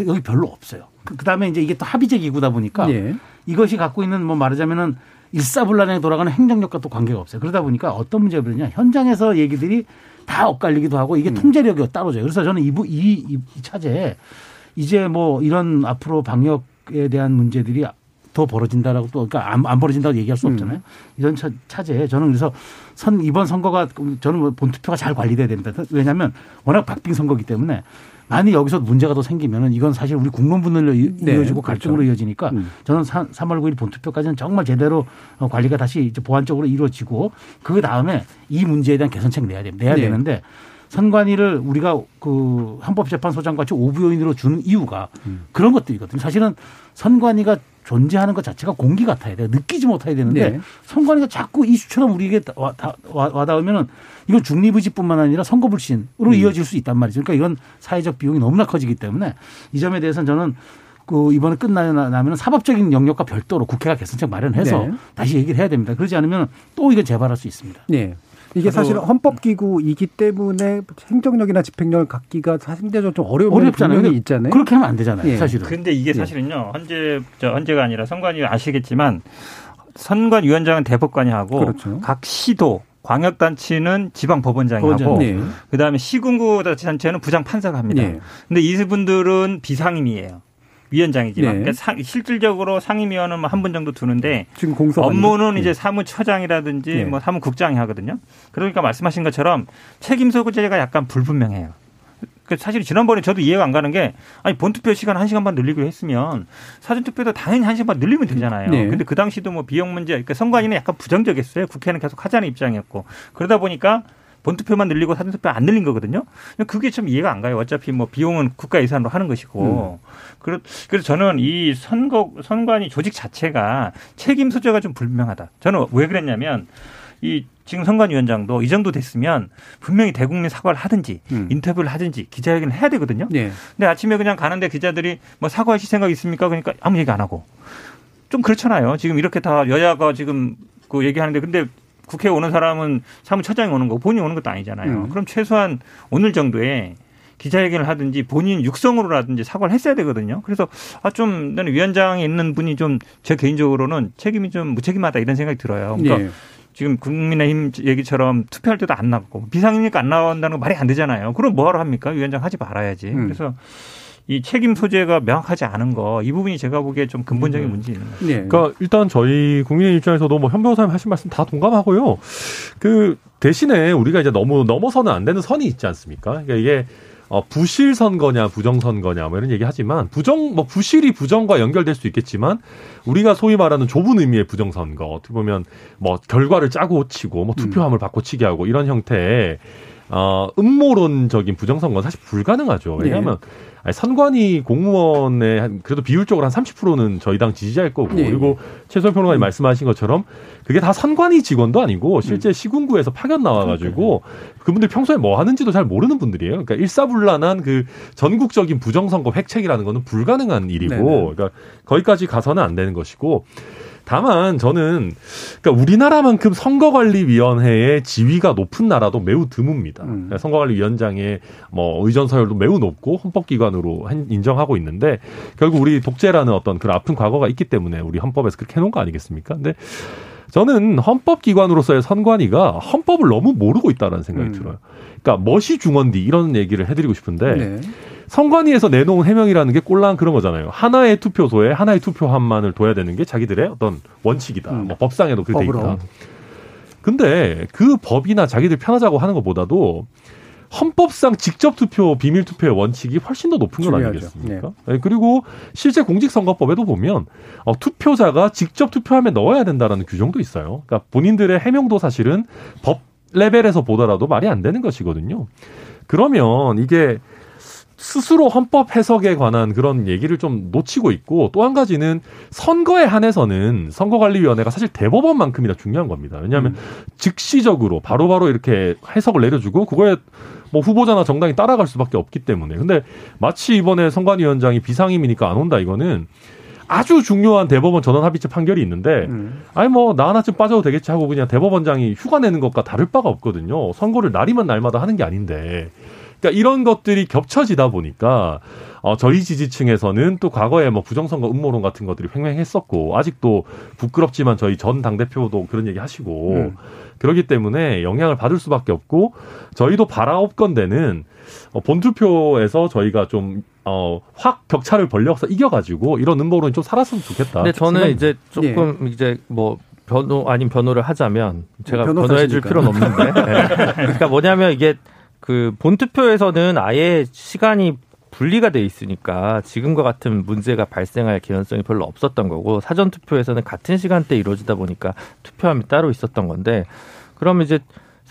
S6: 여기 별로 없어요. 그 다음에 이제 이게 또 합의제 기구다 보니까 네. 이것이 갖고 있는 뭐 말하자면은 일사불란하게 돌아가는 행정력과 또 관계가 없어요. 그러다 보니까 어떤 문제가 벌어냐 현장에서 얘기들이 다 엇갈리기도 하고 이게 음. 통제력이 따로져요. 그래서 저는 이, 이, 이 차제에 이제 뭐 이런 앞으로 방역에 대한 문제들이 더 벌어진다라고 또 그러니까 안, 안 벌어진다고 얘기할 수 음. 없잖아요. 음. 이런 차, 차제 저는 그래서 선 이번 선거가 저는 뭐 본투표가 잘 관리돼야 됩니다. 왜냐하면 워낙 박빙 선거기 때문에 만약 여기서 문제가 더 생기면은 이건 사실 우리 국론 분열로 네. 이어지고 갈등으로 그렇죠. 이어지니까 음. 저는 3, 월 9일 본투표까지는 정말 제대로 어, 관리가 다시 이제 보완적으로 이루어지고 그 다음에 이 문제에 대한 개선책 내야. 내야 네. 되는데 선관위를 우리가 그 헌법재판소장 같이 오부요인으로 주는 이유가 음. 그런 것들이거든요. 사실은 선관위가 존재하는 것 자체가 공기 같아야 돼요. 느끼지 못해야 되는데 네. 선관위가 자꾸 이슈처럼 우리에게 와, 와, 닿으면은 이건 중립의지뿐만 아니라 선거 불신으로 음. 이어질 수 있단 말이죠. 그러니까 이건 사회적 비용이 너무나 커지기 때문에 이 점에 대해서는 저는 그 이번에 끝나면 사법적인 영역과 별도로 국회가 개선책 마련해서 네. 다시 얘기를 해야 됩니다. 그러지 않으면 또 이거 재발할 수 있습니다.
S2: 네. 이게 사실 헌법기구이기 때문에 행정력이나 집행력을 갖기가 상대적으로 좀 어려운 어렵잖아요. 이 있잖아요.
S6: 그렇게 하면 안 되잖아요. 예. 사실은.
S4: 근데 이게 예. 사실은요. 현재 저 헌재가 아니라 선관위 아시겠지만 선관위원장은 대법관이 하고 그렇죠. 각 시도 광역단체는 지방법원장이 하고 네. 그다음에 시군구 단체는 부장판사가 합니다. 네. 근데 이분들은 비상임이에요. 위원장이지만 네. 그러니까 상, 실질적으로 상임위원은 뭐 한 분 정도 두는데 지금 공소 업무는 네. 이제 사무처장이라든지 네. 뭐 사무국장이 하거든요. 그러니까 말씀하신 것처럼 책임 소재가 약간 불분명해요. 그 사실 지난번에 저도 이해가 안 가는 게 아니 본투표 시간 한 시간 반 늘리기로 했으면 사전 투표도 당연히 한 시간 반 늘리면 되잖아요. 네. 근데 그 당시도 뭐 비용 문제, 그러니까 선관위는 약간 부정적이었어요. 국회는 계속 하자는 입장이었고 그러다 보니까 본투표만 늘리고 사전투표 안 늘린 거거든요. 그게 좀 이해가 안 가요. 어차피 뭐 비용은 국가 예산으로 하는 것이고. 음. 그래서 저는 이 선거 선관위 조직 자체가 책임 소재가 좀 불명하다. 저는 왜 그랬냐면 이 지금 선관위원장도 이 정도 됐으면 분명히 대국민 사과를 하든지 음. 인터뷰를 하든지 기자회견을 해야 되거든요. 네. 근데 아침에 그냥 가는데 기자들이 뭐 사과하실 생각 있습니까? 그러니까 아무 얘기 안 하고 좀 그렇잖아요. 지금 이렇게 다 여야가 지금 그 얘기하는데 근데 국회에 오는 사람은 사무처장이 오는 거고 본인이 오는 것도 아니잖아요. 음. 그럼 최소한 오늘 정도에 기자회견을 하든지 본인 육성으로라든지 사과를 했어야 되거든요. 그래서 아 좀 나는 위원장에 있는 분이 좀 제 개인적으로는 책임이 좀 무책임하다 이런 생각이 들어요. 그러니까 네. 지금 국민의힘 얘기처럼 투표할 때도 안 나고 비상이니까 안 나온다는 거 말이 안 되잖아요. 그럼 뭐하러 합니까? 위원장 하지 말아야지. 음. 그래서 이 책임 소재가 명확하지 않은 거 이 부분이 제가 보기에 좀 근본적인 음. 문제 있는 것 같아요.
S5: 네. 그러니까 일단 저희 국민의 입장에서도 뭐현 변호사님 하신 말씀 다 동감하고요. 그 대신에 우리가 이제 너무 넘어서는 안 되는 선이 있지 않습니까? 그러니까 이게 어, 부실 선거냐 부정 선거냐 뭐 이런 얘기 하지만 부정 뭐 부실이 부정과 연결될 수 있겠지만 우리가 소위 말하는 좁은 의미의 부정 선거 어떻게 보면 뭐 결과를 짜고 치고 뭐 투표함을 음. 바꿔치기 하고 이런 형태의 어, 음모론적인 부정 선거는 사실 불가능하죠. 왜냐하면 네. 아니, 선관위 공무원의 한 그래도 비율적으로 한 30%는 저희 당 지지자일 거고 네. 그리고 최소영 평론가님 음. 말씀하신 것처럼 그게 다 선관위 직원도 아니고 실제 음. 시군구에서 파견 나와가지고 그분들 평소에 뭐 하는지도 잘 모르는 분들이에요. 그러니까 일사불란한 그 전국적인 부정선거 획책이라는 거는 불가능한 일이고 네네. 그러니까 거기까지 가서는 안 되는 것이고 다만 저는 그러니까 우리나라만큼 선거관리위원회의 지위가 높은 나라도 매우 드뭅니다. 음. 그러니까 선거관리위원장의 뭐 의전 서열도 매우 높고 헌법기관으로 인정하고 있는데 결국 우리 독재라는 어떤 그런 아픈 과거가 있기 때문에 우리 헌법에서 그렇게 해놓은 거 아니겠습니까? 근데 저는 헌법기관으로서의 선관위가 헌법을 너무 모르고 있다는 생각이 음. 들어요. 그러니까 멋이 중원디 이런 얘기를 해드리고 싶은데 네. 선관위에서 내놓은 해명이라는 게 꼴랑 그런 거잖아요. 하나의 투표소에 하나의 투표함만을 둬야 되는 게 자기들의 어떤 원칙이다. 음. 뭐 법상에도 그렇게 돼 있다. 근데 그 법이나 자기들 편하자고 하는 것보다도 헌법상 직접 투표, 비밀 투표의 원칙이 훨씬 더 높은 건 아니겠습니까? 네. 네. 그리고 실제 공직선거법에도 보면 어, 투표자가 직접 투표함에 넣어야 된다라는 규정도 있어요. 그러니까 본인들의 해명도 사실은 법 레벨에서 보더라도 말이 안 되는 것이거든요. 그러면 이게 스스로 헌법 해석에 관한 그런 얘기를 좀 놓치고 있고 또 한 가지는 선거에 한해서는 선거관리위원회가 사실 대법원만큼이나 중요한 겁니다. 왜냐하면 음. 즉시적으로 바로바로 바로 이렇게 해석을 내려주고 그거에 뭐 후보자나 정당이 따라갈 수밖에 없기 때문에 근데 마치 이번에 선관위원장이 비상임이니까 안 온다 이거는 아주 중요한 대법원 전원 합의체 판결이 있는데 음. 아니 뭐 나 하나쯤 빠져도 되겠지 하고 그냥 대법원장이 휴가 내는 것과 다를 바가 없거든요. 선거를 날이면 날마다 하는 게 아닌데 그러니까 이런 것들이 겹쳐지다 보니까 어, 저희 지지층에서는 또 과거에 뭐 부정선거 음모론 같은 것들이 횡행했었고 아직도 부끄럽지만 저희 전 당 대표도 그런 얘기 하시고 음. 그러기 때문에 영향을 받을 수밖에 없고 저희도 바라옵건대는 어, 본투표에서 저희가 좀 어, 확 격차를 벌려서 이겨가지고 이런 음모론이 좀 살았으면 좋겠다.
S7: 근데 저는 이제 조금 예. 이제 뭐 변호 아닌 변호를 하자면 제가 변호해 줄 필요는 없는데. 네. 그러니까 뭐냐면 이게 그 본투표에서는 아예 시간이 분리가 돼 있으니까 지금과 같은 문제가 발생할 개연성이 별로 없었던 거고 사전 투표에서는 같은 시간대에 이루어지다 보니까 투표함이 따로 있었던 건데 그러면 이제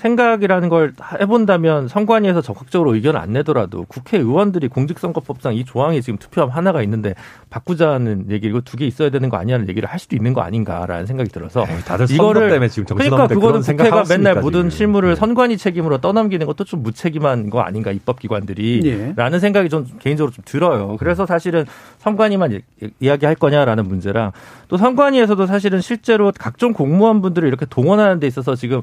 S7: 생각이라는 걸 해본다면 선관위에서 적극적으로 의견을 안 내더라도 국회의원들이 공직선거법상 이 조항이 지금 투표함 하나가 있는데 바꾸자는 얘기고 두 개 있어야 되는 거 아니냐는 얘기를 할 수도 있는 거 아닌가라는 생각이 들어서 에이,
S5: 다들 이거를 때문에 지금
S7: 그러니까 그거는 국회가 맨날 모든 실무를 네. 선관위 책임으로 떠넘기는 것도 좀 무책임한 거 아닌가 입법기관들이라는 네. 생각이 좀 개인적으로 좀 들어요. 그래서 사실은 선관위만 이야기할 거냐라는 문제랑 또 선관위에서도 사실은 실제로 각종 공무원분들을 이렇게 동원하는 데 있어서 지금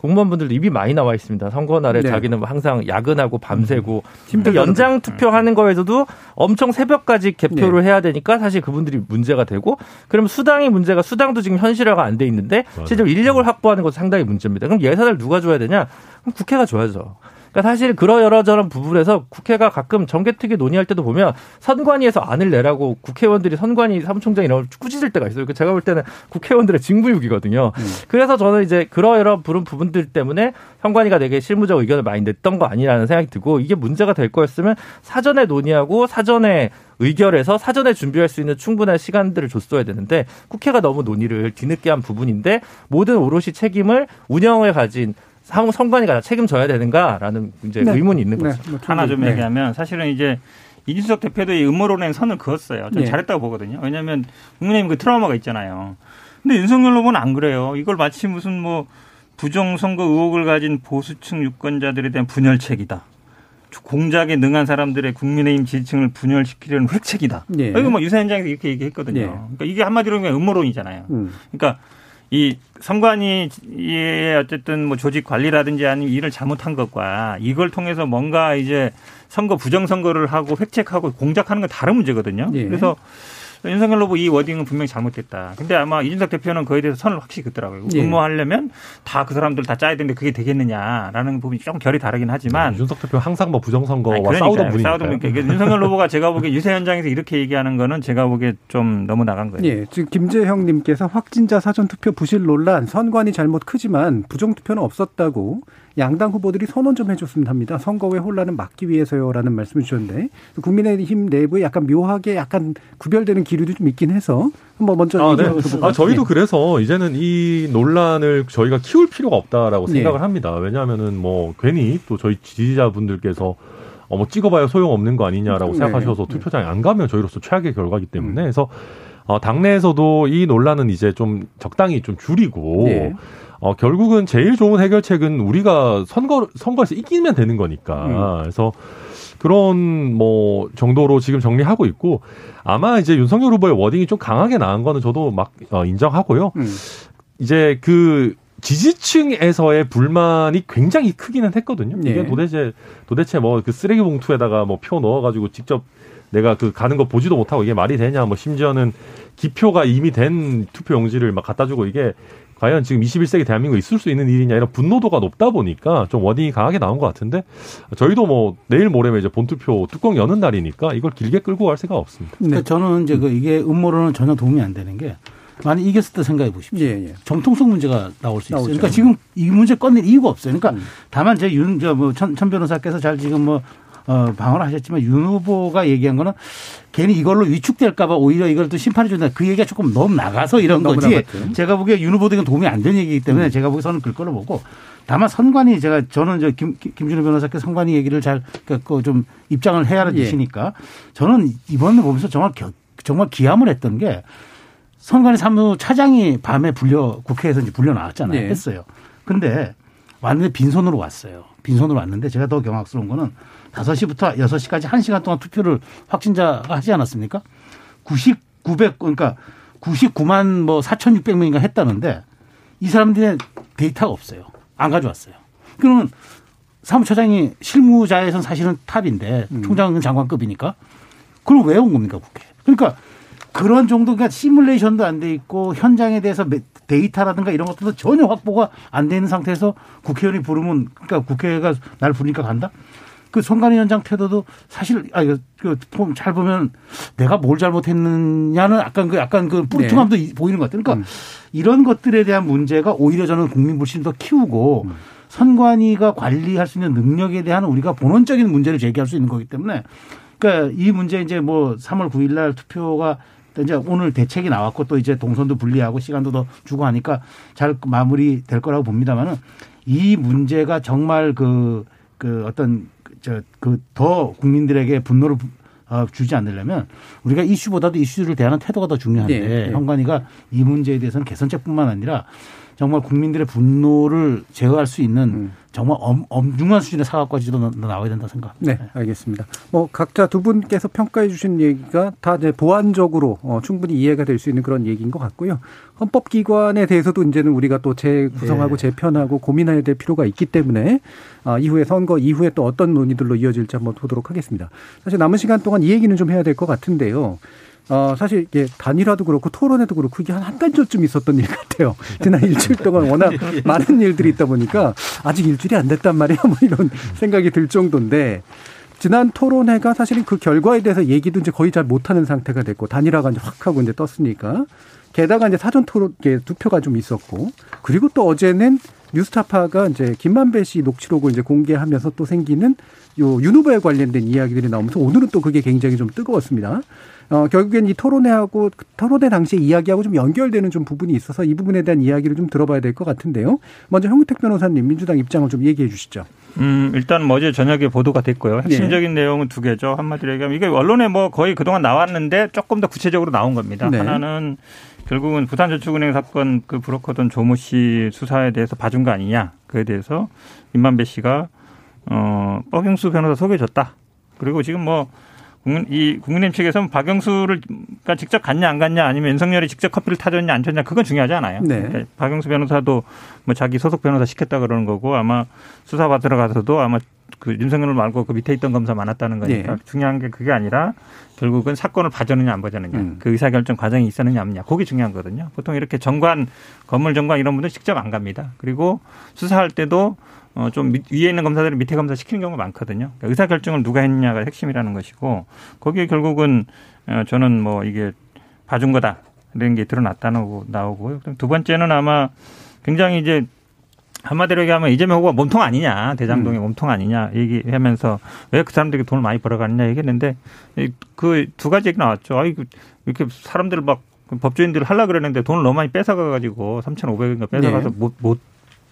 S7: 공무원분들 입이 많이 나와 있습니다. 선거 날에 네. 자기는 뭐 항상 야근하고 밤새고 음. 연장 투표하는 거에서도 엄청 새벽까지 개표를 네. 해야 되니까 사실 그분들이 문제가 되고 그럼 수당이 문제가 수당도 지금 현실화가 안 돼 있는데 실제로 인력을 확보하는 것도 상당히 문제입니다. 그럼 예산을 누가 줘야 되냐? 그럼 국회가 줘야죠. 그러니까 사실 그러 여러저런 부분에서 국회가 가끔 정개특위 논의할 때도 보면 선관위에서 안을 내라고 국회의원들이 선관위 사무총장 이런 꾸짖을 때가 있어요. 그 제가 볼 때는 국회의원들의 징부육이거든요. 음. 그래서 저는 이제 그러 여러 부분 부분들 때문에 선관위가 되게 실무적 의견을 많이 냈던 거 아니라는 생각이 들고 이게 문제가 될 거였으면 사전에 논의하고 사전에 의결해서 사전에 준비할 수 있는 충분한 시간들을 줬어야 되는데 국회가 너무 논의를 뒤늦게 한 부분인데 모든 오롯이 책임을 운영을 가진 선관위가 책임져야 되는가라는 이제 네. 의문이 있는 네. 거죠.
S4: 네. 하나 좀 네. 얘기하면 사실은 이제 이준석 대표도 이 음모론에 선을 그었어요. 전 네. 잘했다고 보거든요. 왜냐하면 국민의힘 그 트라우마가 있잖아요. 근데 윤석열 후보는 안 그래요. 이걸 마치 무슨 뭐 부정선거 의혹을 가진 보수층 유권자들에 대한 분열책이다. 공작에 능한 사람들의 국민의힘 지지층을 분열시키려는 획책이다. 예. 이거 뭐 유사현장에서 이렇게 얘기했거든요. 예. 그러니까 이게 한마디로 그냥 음모론이잖아요. 음. 그러니까 이 선관위 의 어쨌든 뭐 조직 관리라든지 아니면 일을 잘못한 것과 이걸 통해서 뭔가 이제 선거 부정선거를 하고 획책하고 공작하는 건 다른 문제거든요. 예. 그래서 윤석열 후보 이 워딩은 분명히 잘못됐다. 근데 아마 이준석 대표는 그에 대해서 선을 확실히 긋더라고요. 예. 근무하려면 다 그 사람들 다 짜야 되는데 그게 되겠느냐라는 부분이 좀 결이 다르긴 하지만.
S5: 네, 이준석 대표 항상 뭐 부정선거와 아니, 싸우던 분이니까. 싸우던
S4: 분이니까. 윤석열 후보가 제가 보기에 유세 현장에서 이렇게 얘기하는 거는 제가 보기에 좀 너무 나간 거예요.
S2: 예. 지금 김재형님께서 확진자 사전 투표 부실 논란 선관위 잘못 크지만 부정 투표는 없었다고 양당 후보들이 선언 좀 해줬으면 합니다. 선거의 혼란을 막기 위해서요라는 말씀을 주셨는데 국민의힘 내부에 약간 묘하게 약간 구별되는 기류도 좀 있긴 해서 한번 먼저
S5: 아, 네. 아 저희도 네. 그래서 이제는 이 논란을 저희가 키울 필요가 없다라고 네. 생각을 합니다. 왜냐하면은 뭐 괜히 또 저희 지지자분들께서 어, 뭐 찍어봐야 소용없는 거 아니냐라고 네. 생각하셔서 투표장에 안 가면 저희로서 최악의 결과기 때문에 음. 그래서 어, 당내에서도 이 논란은 이제 좀 적당히 좀 줄이고 네. 어, 결국은 제일 좋은 해결책은 우리가 선거, 선거에서 이기면 되는 거니까. 음. 그래서 그런 뭐 정도로 지금 정리하고 있고 아마 이제 윤석열 후보의 워딩이 좀 강하게 나온 거는 저도 막 어, 인정하고요. 음. 이제 그 지지층에서의 불만이 굉장히 크기는 했거든요. 네. 이게 도대체 도대체 뭐 그 쓰레기 봉투에다가 뭐 표 넣어가지고 직접 내가 그 가는 거 보지도 못하고 이게 말이 되냐 뭐 심지어는 기표가 이미 된 투표 용지를 막 갖다 주고 이게 과연 지금 21세기 대한민국에 있을 수 있는 일이냐 이런 분노도가 높다 보니까 좀 워딩이 강하게 나온 것 같은데 저희도 뭐 내일 모레면 이제 본투표 뚜껑 여는 날이니까 이걸 길게 끌고 갈 생각 없습니다.
S6: 네. 그러니까 저는 이제 그 이게 음모론은 전혀 도움이 안 되는 게 만약 이겼을 때 생각해 보십시오. 예, 예. 정통성 문제가 나올 수 있어요. 나오죠. 그러니까 지금 이 문제 꺼낼 이유가 없어요. 그러니까 음. 다만 제 윤, 저, 뭐, 천, 천 변호사께서 잘 지금 뭐 어, 방어를 하셨지만 윤 후보가 얘기한 거는 괜히 이걸로 위축될까봐 오히려 이걸 또 심판해 준다. 그 얘기가 조금 너무 나가서 이런 거지. 나갔죠. 제가 보기에 윤 후보도 이건 도움이 안 되는 얘기이기 때문에 음. 제가 보기에서는 글 거로 보고 다만 선관위 제가 저는 저 김, 김준호 변호사께 선관위 얘기를 잘좀 그 입장을 해야 예. 저는 이번에 보면서 정말 겨, 정말 기함을 했던 게 선관위 사무 차장이 밤에 불려 국회에서 이제 불려 나왔잖아요. 네. 했어요. 근데 왔는데 빈손으로 왔어요. 빈손으로 왔는데 제가 더 경악스러운 거는 5시부터 6시까지 1시간 동안 투표를 확진자가 하지 않았습니까? 9900 그러니까 99만 뭐 4,600명인가 했다는데 이 사람들의 데이터가 없어요. 안 가져왔어요. 그러면 사무처장이 실무자에선 사실은 탑인데 음. 총장은 장관급이니까 그럼 왜온 겁니까 국회? 그러니까 그런 정도가 시뮬레이션도 안 돼 있고 현장에 대해서 데이터라든가 이런 것들도 전혀 확보가 안 되는 상태에서 국회의원이 부르면 그러니까 국회가 날 부르니까 간다? 그 송관위 원장 태도도 사실 아 이거 그잘 보면 내가 뭘 잘못했느냐는 약간 그 약간 그 뿔퉁함도 네. 보이는 것 같아요. 그러니까 음. 이런 것들에 대한 문제가 오히려 저는 국민 불신을 더 키우고 음. 선관위가 관리할 수 있는 능력에 대한 우리가 본원적인 문제를 제기할 수 있는 거기 때문에 그러니까 이 문제 이제 뭐 3월 9일 날 투표가 이제 오늘 대책이 나왔고 또 이제 동선도 분리하고 시간도 더 주고 하니까 잘 마무리 될 거라고 봅니다만은 이 문제가 정말 그, 그 어떤 저 그 더 국민들에게 분노를 어, 주지 않으려면 우리가 이슈보다도 이슈를 대하는 태도가 더 중요한데 네. 현관위가 이 문제에 대해서는 개선책뿐만 아니라 정말 국민들의 분노를 제어할 수 있는 음. 정말 엄, 엄중한 수준의 사과까지도 나와야 된다 생각합니다.
S2: 네, 알겠습니다. 뭐 각자 두 분께서 평가해 주신 얘기가 다 이제 보완적으로 어, 충분히 이해가 될 수 있는 그런 얘기인 것 같고요. 헌법기관에 대해서도 이제는 우리가 또 재구성하고 네. 재편하고 고민해야 될 필요가 있기 때문에 아, 이후에 선거 이후에 또 어떤 논의들로 이어질지 한번 보도록 하겠습니다. 사실 남은 시간 동안 이 얘기는 좀 해야 될 것 같은데요. 어, 사실 이게 단일화도 그렇고 토론회도 그렇고 이게 한 한 달 전쯤 있었던 일 같아요. 지난 일주일 동안 워낙 많은 일들이 있다 보니까 아직 일주일이 안 됐단 말이야. 뭐 이런 생각이 들 정도인데 지난 토론회가 사실은 그 결과에 대해서 얘기도 이제 거의 잘 못하는 상태가 됐고 단일화가 이제 확 하고 이제 떴으니까 게다가 이제 사전 토론 투표가 좀 있었고 그리고 또 어제는 뉴스타파가 이제 김만배 씨 녹취록을 이제 공개하면서 또 생기는 요 윤 후보에 관련된 이야기들이 나오면서 오늘은 또 그게 굉장히 좀 뜨거웠습니다. 어, 결국엔 이 토론회하고 토론회 당시 이야기하고 좀 연결되는 좀 부분이 있어서 이 부분에 대한 이야기를 좀 들어봐야 될 것 같은데요. 먼저 형우택 변호사님 민주당 입장을 좀 얘기해 주시죠.
S4: 음, 일단 뭐 어제 저녁에 보도가 됐고요. 핵심적인 네. 내용은 두 개죠. 한마디로 얘기하면 이게 언론에 뭐 거의 그동안 나왔는데 조금 더 구체적으로 나온 겁니다. 네. 하나는 결국은 부산저축은행 사건 그 브로커던 조모 씨 수사에 대해서 봐준 거 아니냐. 그에 대해서 임만배 씨가 어, 뻐경수 변호사 소개해줬다. 그리고 지금 뭐 국민, 이 국민의힘 측에서는 박영수를 그러니까 직접 갔냐 안 갔냐 아니면 윤석열이 직접 커피를 타줬냐 안 탔냐 그건 중요하지 않아요. 네. 그러니까 박영수 변호사도 뭐 자기 소속 변호사 시켰다 그러는 거고 아마 수사 받으러 가서도 아마 그 윤석열 말고 그 밑에 있던 검사 많았다는 거니까 네. 중요한 게 그게 아니라 결국은 사건을 봐줬느냐 안 봐줬느냐 음. 그 의사결정 과정이 있었느냐 없느냐 그게 중요한 거거든요. 보통 이렇게 정관 건물 정관 이런 분들 직접 안 갑니다. 그리고 수사할 때도 어, 좀 위에 있는 검사들이 밑에 검사 시키는 경우가 많거든요. 그러니까 의사 결정을 누가 했냐가 핵심이라는 것이고 거기에 결국은 어, 저는 뭐 이게 봐준 거다 이런 게 드러났다고 나오고요. 두 번째는 아마 굉장히 이제 한마디로 얘기하면 이재명 후보가 몸통 아니냐 대장동의 음. 몸통 아니냐 얘기하면서 왜 그 사람들이 돈을 많이 벌어가느냐 얘기했는데 그 두 가지 얘기 나왔죠. 아이 이렇게 사람들 막 법조인들 하려 그러는데 돈을 너무 많이 뺏어가가지고 3,500원인가 뺏어가서 네. 못, 못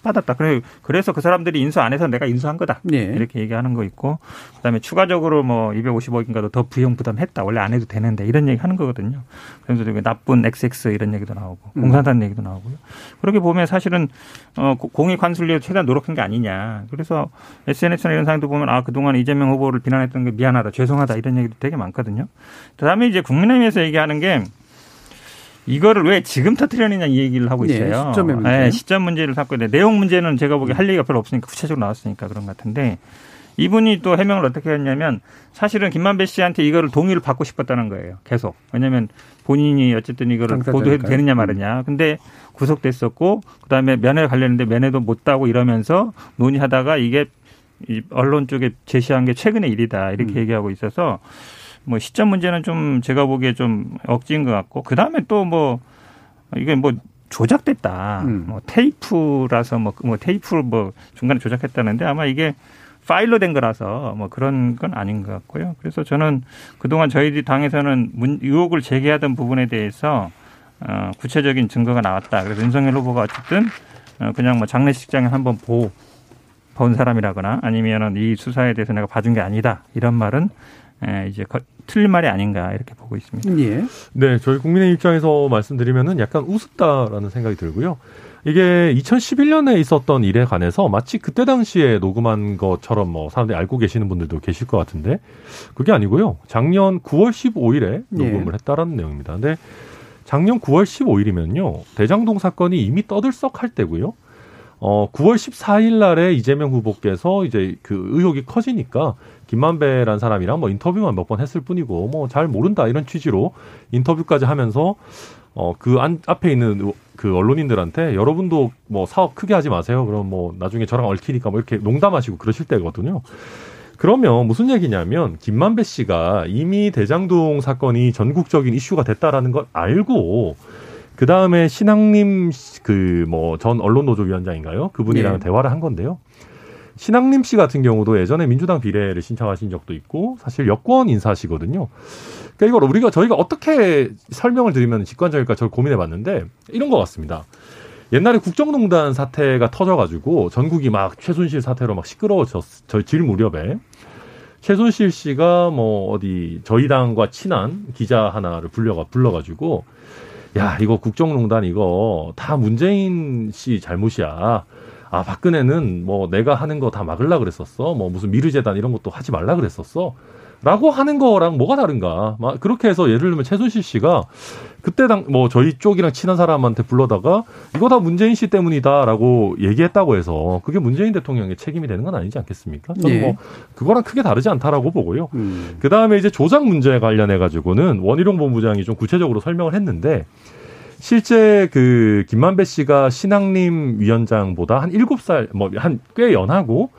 S4: 받았다. 그래 그래서 그 사람들이 인수 안 해서 내가 인수한 거다. 네. 이렇게 얘기하는 거 있고 그다음에 추가적으로 뭐 250억인가도 더 부용 부담했다. 원래 안 해도 되는데 이런 얘기 하는 거거든요. 그래서 되게 나쁜 XX 이런 얘기도 나오고 음. 공산당 얘기도 나오고요. 그렇게 보면 사실은 어 공익 환수를 위해 최대한 노력한 게 아니냐. 그래서 SNS나 이런 상황도 보면 아 그동안 이재명 후보를 비난했던 게 미안하다, 죄송하다 이런 얘기도 되게 많거든요. 그다음에 이제 국민의힘에서 얘기하는 게 이거를 왜 지금 터트리느냐 이 얘기를 하고 네, 있어요. 네, 시점의 문제. 네, 시점 문제를 삼고 있는데 내용 문제는 제가 보기에 할 얘기가 별로 없으니까 구체적으로 나왔으니까 그런 것 같은데 이분이 또 해명을 어떻게 했냐면 사실은 김만배 씨한테 이거를 동의를 받고 싶었다는 거예요. 계속. 왜냐하면 본인이 어쨌든 이거를 보도해도 되느냐 말느냐. 근데 구속됐었고 그다음에 면회 가려는데 면회도 못 따고 이러면서 논의하다가 이게 이 언론 쪽에 제시한 게 최근의 일이다 이렇게 음. 얘기하고 있어서 뭐 시점 문제는 좀 제가 보기에 좀 억지인 것 같고 그 다음에 또 뭐 이게 뭐 조작됐다. 음. 뭐 테이프라서 뭐, 뭐 테이프를 뭐 중간에 조작했다는데 아마 이게 파일로 된 거라서 뭐 그런 건 아닌 것 같고요. 그래서 저는 그동안 저희들 당에서는 문, 의혹을 제기하던 부분에 대해서 어, 구체적인 증거가 나왔다. 그래서 윤석열 후보가 어쨌든 어, 그냥 뭐 장례식장에 한번 보, 본 사람이라거나 아니면은 이 수사에 대해서 내가 봐준 게 아니다. 이런 말은 에, 이제 틀린 말이 아닌가 이렇게 보고 있습니다.
S5: 예. 네, 저희 국민의 입장에서 말씀드리면은 약간 우습다라는 생각이 들고요. 이게 2011년에 있었던 일에 관해서 마치 그때 당시에 녹음한 것처럼 뭐 사람들이 알고 계시는 분들도 계실 것 같은데 그게 아니고요. 작년 9월 15일에 녹음을 예. 했다라는 내용입니다. 근데 작년 9월 15일이면요. 대장동 사건이 이미 떠들썩할 때고요. 어, 9월 14일 날에 이재명 후보께서 이제 그 의혹이 커지니까 김만배란 사람이랑 뭐 인터뷰만 몇 번 했을 뿐이고 뭐 잘 모른다 이런 취지로 인터뷰까지 하면서 어, 그 안, 앞에 있는 그 언론인들한테 여러분도 뭐 사업 크게 하지 마세요. 그럼 뭐 나중에 저랑 얽히니까 뭐 이렇게 농담하시고 그러실 때거든요. 그러면 무슨 얘기냐면 김만배 씨가 이미 대장동 사건이 전국적인 이슈가 됐다라는 걸 알고 그 다음에 신앙님 그 뭐 전 언론노조 위원장인가요? 그분이랑 네. 대화를 한 건데요. 신앙님 씨 같은 경우도 예전에 민주당 비례를 신청하신 적도 있고 사실 여권 인사시거든요. 그러니까 이걸 우리가 저희가 어떻게 설명을 드리면 직관적일까 저를 고민해 봤는데 이런 것 같습니다. 옛날에 국정농단 사태가 터져가지고 전국이 막 최순실 사태로 막 시끄러워졌질 무렵에 최순실 씨가 뭐 어디 저희 당과 친한 기자 하나를 불려가 불러가지고 야 이거 국정농단 이거 다 문재인 씨 잘못이야. 아 박근혜는 뭐 내가 하는 거 다 막을라 그랬었어. 뭐 무슨 미르재단 이런 것도 하지 말라 그랬었어. 라고 하는 거랑 뭐가 다른가. 막 그렇게 해서 예를 들면 최순실 씨가 그때 당 뭐 저희 쪽이랑 친한 사람한테 불러다가 이거 다 문재인 씨 때문이다라고 얘기했다고 해서 그게 문재인 대통령의 책임이 되는 건 아니지 않겠습니까? 저는 예. 뭐 그거랑 크게 다르지 않다라고 보고요. 음. 그 다음에 이제 조작 문제 관련해 가지고는 원희룡 본부장이 좀 구체적으로 설명을 했는데 실제 그 김만배 씨가 신앙림 위원장보다 한 일곱 살뭐 한 꽤 연하고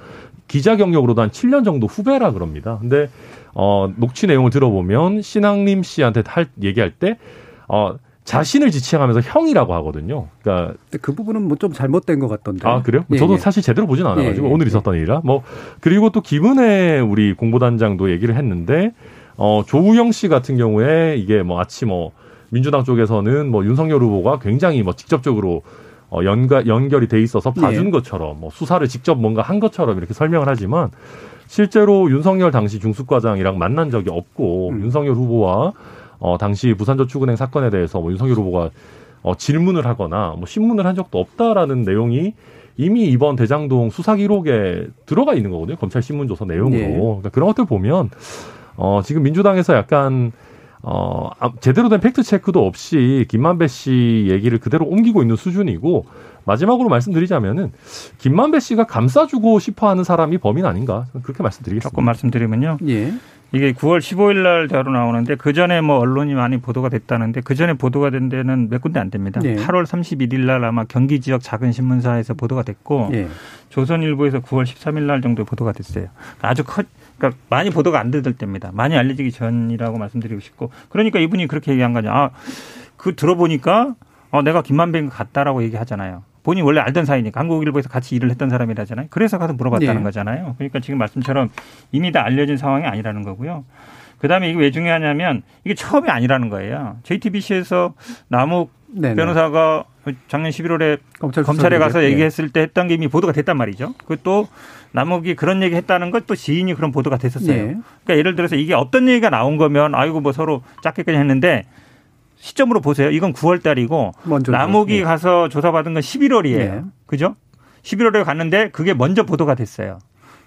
S5: 기자 경력으로도 한 7년 정도 후배라 그럽니다. 근데 어 녹취 내용을 들어보면 신앙림 씨한테 할 얘기할 때 어, 자신을 지칭하면서 형이라고 하거든요. 그러니까
S2: 그 부분은 뭐 좀 잘못된 것 같던데.
S5: 아 그래요? 예, 저도 예. 사실 제대로 보진 않아가지고 예, 예, 오늘 있었던 일이라. 뭐 그리고 또 기분에 우리 공보단장도 얘기를 했는데 어 조우영 씨 같은 경우에 이게 뭐 아침 뭐 민주당 쪽에서는 뭐 윤석열 후보가 굉장히 뭐 직접적으로 어 연가, 연결이 돼 있어서 봐준 예. 것처럼 뭐 수사를 직접 뭔가 한 것처럼 이렇게 설명을 하지만 실제로 윤석열 당시 중수과장이랑 만난 적이 없고 음. 윤석열 후보와 어, 당시 부산저축은행 사건에 대해서 뭐 윤석열 후보가 어, 질문을 하거나 뭐 신문을 한 적도 없다라는 내용이 이미 이번 대장동 수사 기록에 들어가 있는 거거든요. 검찰 신문 조서 내용으로. 네. 그러니까 그런 것들 보면 어, 지금 민주당에서 약간 어, 아, 제대로 된 팩트 체크도 없이 김만배 씨 얘기를 그대로 옮기고 있는 수준이고 마지막으로 말씀드리자면은 김만배 씨가 감싸주고 싶어 하는 사람이 범인 아닌가 그렇게 말씀드리겠습니다.
S4: 조금 말씀드리면요. 예. 이게 9월 15일 날 대화로 나오는데 그 전에 뭐 언론이 많이 보도가 됐다는데 그 전에 보도가 된 데는 몇 군데 안 됩니다. 네. 8월 31일 날 아마 경기 지역 작은 신문사에서 보도가 됐고 네. 조선일보에서 9월 13일 날 정도 보도가 됐어요. 아주 커 그러니까 많이 보도가 안 되들 때입니다. 많이 알려지기 전이라고 말씀드리고 싶고 그러니까 이분이 그렇게 얘기한 거죠. 아, 그 들어보니까 어, 내가 김만배인 것 같다라고 얘기하잖아요. 본인이 원래 알던 사이니까 한국일보에서 같이 일을 했던 사람이라잖아요. 그래서 가서 물어봤다는 네. 거잖아요. 그러니까 지금 말씀처럼 이미 다 알려진 상황이 아니라는 거고요. 그다음에 이게 왜 중요하냐면 이게 처음이 아니라는 거예요. JTBC에서 남욱 네네. 변호사가 작년 11월에 검찰 검찰에 가서 얘기했을 때 했던 게 이미 보도가 됐단 말이죠. 그또 남욱이 그런 얘기 했다는 것또 지인이 그런 보도가 됐었어요. 네. 그러니까 예를 들어서 이게 어떤 얘기가 나온 거면 아이고 뭐 서로 짧게 그냥 했는데 시점으로 보세요. 이건 9월 달이고 남욱이 네. 가서 조사받은 건 11월이에요. 네. 그죠? 11월에 갔는데 그게 먼저 보도가 됐어요.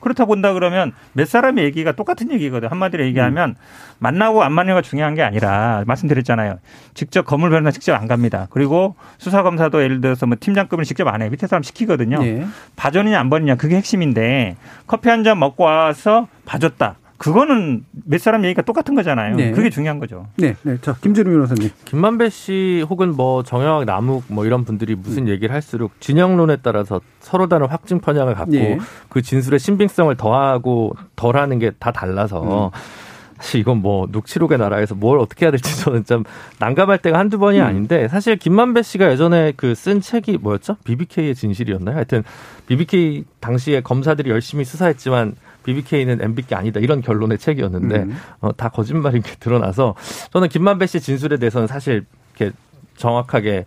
S4: 그렇다 본다 그러면 몇 사람의 얘기가 똑같은 얘기거든. 한마디로 얘기하면 음. 만나고 안 만나고가 중요한 게 아니라 말씀드렸잖아요. 직접 건물 변호사 직접 안 갑니다. 그리고 수사 검사도 예를 들어서 뭐 팀장급을 직접 안 해요. 밑에 사람 시키거든요. 네. 봐줬느냐 안 봐줬느냐 그게 핵심인데 커피 한 잔 먹고 와서 봐줬다. 그거는 몇 사람 얘기가 똑같은 거잖아요. 네. 그게 중요한 거죠.
S2: 네. 네. 자, 김재룡 변호사님.
S7: 김만배 씨 혹은 뭐 정영학 남욱 뭐 이런 분들이 무슨 음. 얘기를 할수록 진영론에 따라서 서로 다른 확증 편향을 갖고 네. 그 진술의 신빙성을 더하고 덜하는 게 다 달라서 음. 사실 이건 뭐 녹취록의 나라에서 뭘 어떻게 해야 될지 저는 좀 난감할 때가 한두 번이 음. 아닌데 사실 김만배 씨가 예전에 그 쓴 책이 뭐였죠? BBK의 진실이었나요? 하여튼 BBK 당시에 검사들이 열심히 수사했지만 BBK는 MBK 아니다 이런 결론의 책이었는데 음. 어, 다 거짓말인 게 드러나서 저는 김만배 씨 진술에 대해서는 사실 이렇게 정확하게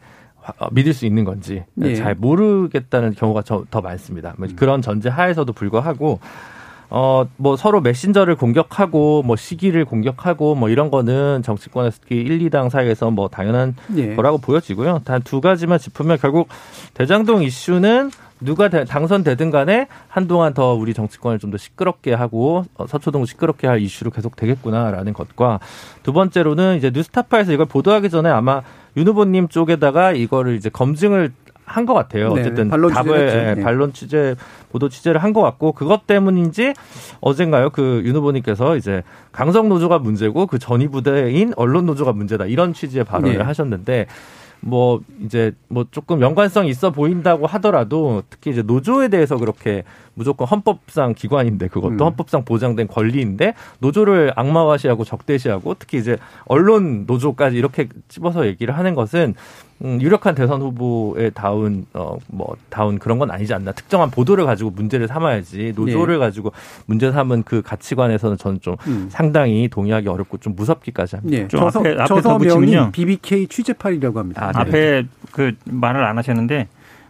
S7: 어, 믿을 수 있는 건지 예. 잘 모르겠다는 경우가 더 많습니다. 뭐 음. 그런 전제 하에서도 불구하고 어, 뭐 서로 메신저를 공격하고 뭐 시기를 공격하고 뭐 이런 거는 정치권에서 특히 1, 2당 사이에서 뭐 당연한 예. 거라고 보여지고요. 단 두 가지만 짚으면 결국 대장동 이슈는 누가 당선되든 간에 한동안 더 우리 정치권을 좀 더 시끄럽게 하고 어, 서초동을 시끄럽게 할 이슈로 계속 되겠구나라는 것과 두 번째로는 이제 뉴스타파에서 이걸 보도하기 전에 아마 윤 후보님 쪽에다가 이거를 이제 검증을 한 것 같아요. 네, 어쨌든 반론 답을 네. 반론 취재 보도 취재를 한 것 같고 그것 때문인지 어젠가요 그 윤 후보님께서 이제 강성 노조가 문제고 그 전위 부대인 언론 노조가 문제다 이런 취지의 발언을 네. 하셨는데 뭐 이제 뭐 조금 연관성 있어 보인다고 하더라도 특히 이제 노조에 대해서 그렇게 무조건 헌법상 기관인데 그것도 음. 헌법상 보장된 권리인데 노조를 악마화시하고 적대시하고 특히 이제 언론 노조까지 이렇게 찝어서 얘기를 하는 것은 음, 유력한 대선 후보에 다운 어 뭐 다운 그런 건 아니지 않나 특정한 보도를 가지고 문제를 삼아야지 노조를 네. 가지고 문제 삼은 그 가치관에서는 저는 좀 음. 상당히 동의하기 어렵고 좀 무섭기까지 합니다.
S2: 네. 좀 저서, 앞에 앞에 저서명이 BBK 취재팔이라고 합니다.
S4: 아, 네. 앞에 그 말을 안 하셨는데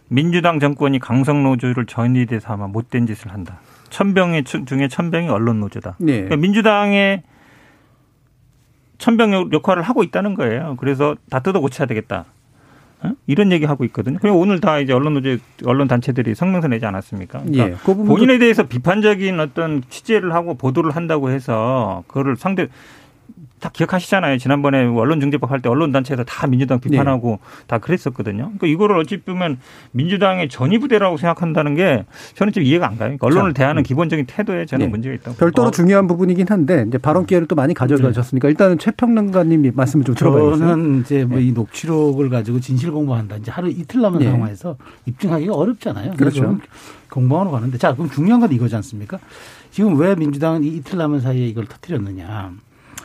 S4: 민주당 정권이 강성 노조를 전위대 삼아 못된 짓을 한다. 천병의 중에 천병이 언론 노조다. 네. 그러니까 민주당의 천병 역할을 하고 있다는 거예요. 그래서 다 뜯어 고쳐야 되겠다. 어? 이런 얘기 하고 있거든요. 그리고 오늘 다 이제 언론 노조 언론 단체들이 성명서 내지 않았습니까? 그러니까 예, 그 본인에 대해서 비판적인 어떤 취재를 하고 보도를 한다고 해서 그거를 상대 다 기억하시잖아요. 지난번에 언론중재법 할 때 언론단체에서 다 민주당 비판하고 네. 다 그랬었거든요. 그러니까 이거를 어찌 보면 민주당의 전위부대라고 생각한다는 게 저는 좀 이해가 안 가요. 그러니까 언론을 자, 대하는 음. 기본적인 태도에 저는 네. 문제가 있다고.
S2: 별도로 어. 중요한 부분이긴 한데 이제 발언 음. 기회를 또 많이 가져가셨으니까 일단은 최평론가님 말씀을 좀 들어봐야겠어요.
S6: 저는 이제 뭐이 네. 녹취록을 가지고 진실 공부한다. 이제 하루 이틀 남은 네. 상황에서 입증하기가 어렵잖아요.
S2: 그렇죠.
S6: 공부하러 가는데 자 그럼 중요한 건 이거지 않습니까? 지금 왜 민주당은 이틀 남은 사이에 이걸 터뜨렸느냐.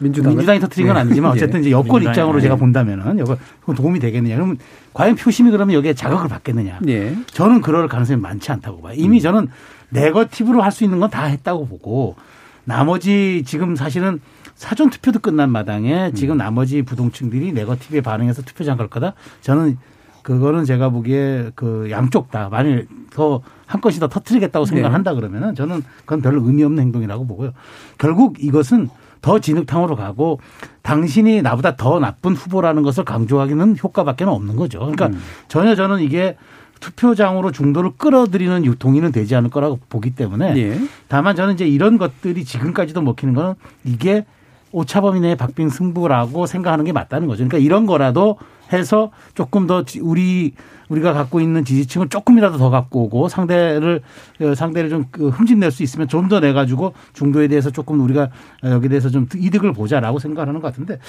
S6: 민주당 민주당이 터뜨린 건 네. 아니지만 어쨌든 이제 여권 입장으로 제가 본다면은 여건 도움이 되겠느냐. 그러면 과연 표심이 그러면 여기에 자극을 받겠느냐. 네. 저는 그럴 가능성이 많지 않다고 봐요. 이미 음. 저는 네거티브로 할 수 있는 건 다 했다고 보고 나머지 지금 사실은 사전 투표도 끝난 마당에 음. 지금 나머지 부동층들이 네거티브에 반응해서 투표장 갈 거다. 저는 그거는 제가 보기에 그 양쪽 다 만일 더 한 건씩 더 터트리겠다고 생각한다 그러면은 저는 그건 별로 의미 없는 행동이라고 보고요. 결국 이것은 더 진흙탕으로 가고 당신이 나보다 더 나쁜 후보라는 것을 강조하기는 효과밖에 없는 거죠. 그러니까 음. 전혀 저는 이게 투표장으로 중도를 끌어들이는 동의는 되지 않을 거라고 보기 때문에 예. 다만 저는 이제 이런 것들이 지금까지도 먹히는 거는 이게 오차범위 내 박빙 승부라고 생각하는 게 맞다는 거죠. 그러니까 이런 거라도 해서 조금 더 우리 우리가 갖고 있는 지지층을 조금이라도 더 갖고 오고 상대를 어, 상대를 좀그 흠집낼 수 있으면 좀 더 내 가지고 중도에 대해서 조금 우리가 여기에 대해서 좀 이득을 보자라고 생각하는 것 같은데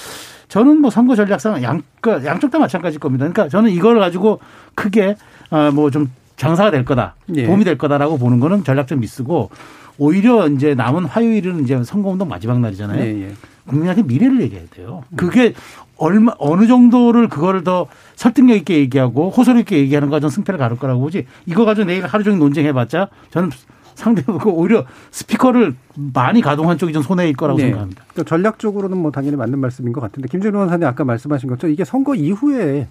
S6: 저는 뭐 선거 전략상 양그 양쪽 다 마찬가지일 겁니다. 그러니까 저는 이걸 가지고 크게 어, 뭐좀 장사가 될 거다 예. 도움이 될 거다라고 보는 거는 전략적 미스고 오히려 이제 남은 화요일은 이제 선거운동 마지막 날이잖아요. 예, 예. 국민한테 미래를 얘기해야 돼요. 그게 얼마 어느 정도를 그거를 더 설득력 있게 얘기하고 호소력 있게 얘기하는 거 저는 승패를 가를 거라고 보지. 이거 가지고 내일 하루 종일 논쟁해봤자 저는 상대적으로 오히려 스피커를 많이 가동한 쪽이 좀 손해일 거라고 네. 생각합니다.
S2: 그러니까 전략적으로는 뭐 당연히 맞는 말씀인 것 같은데 김준호 원사님 아까 말씀하신 것처럼 이게 선거 이후에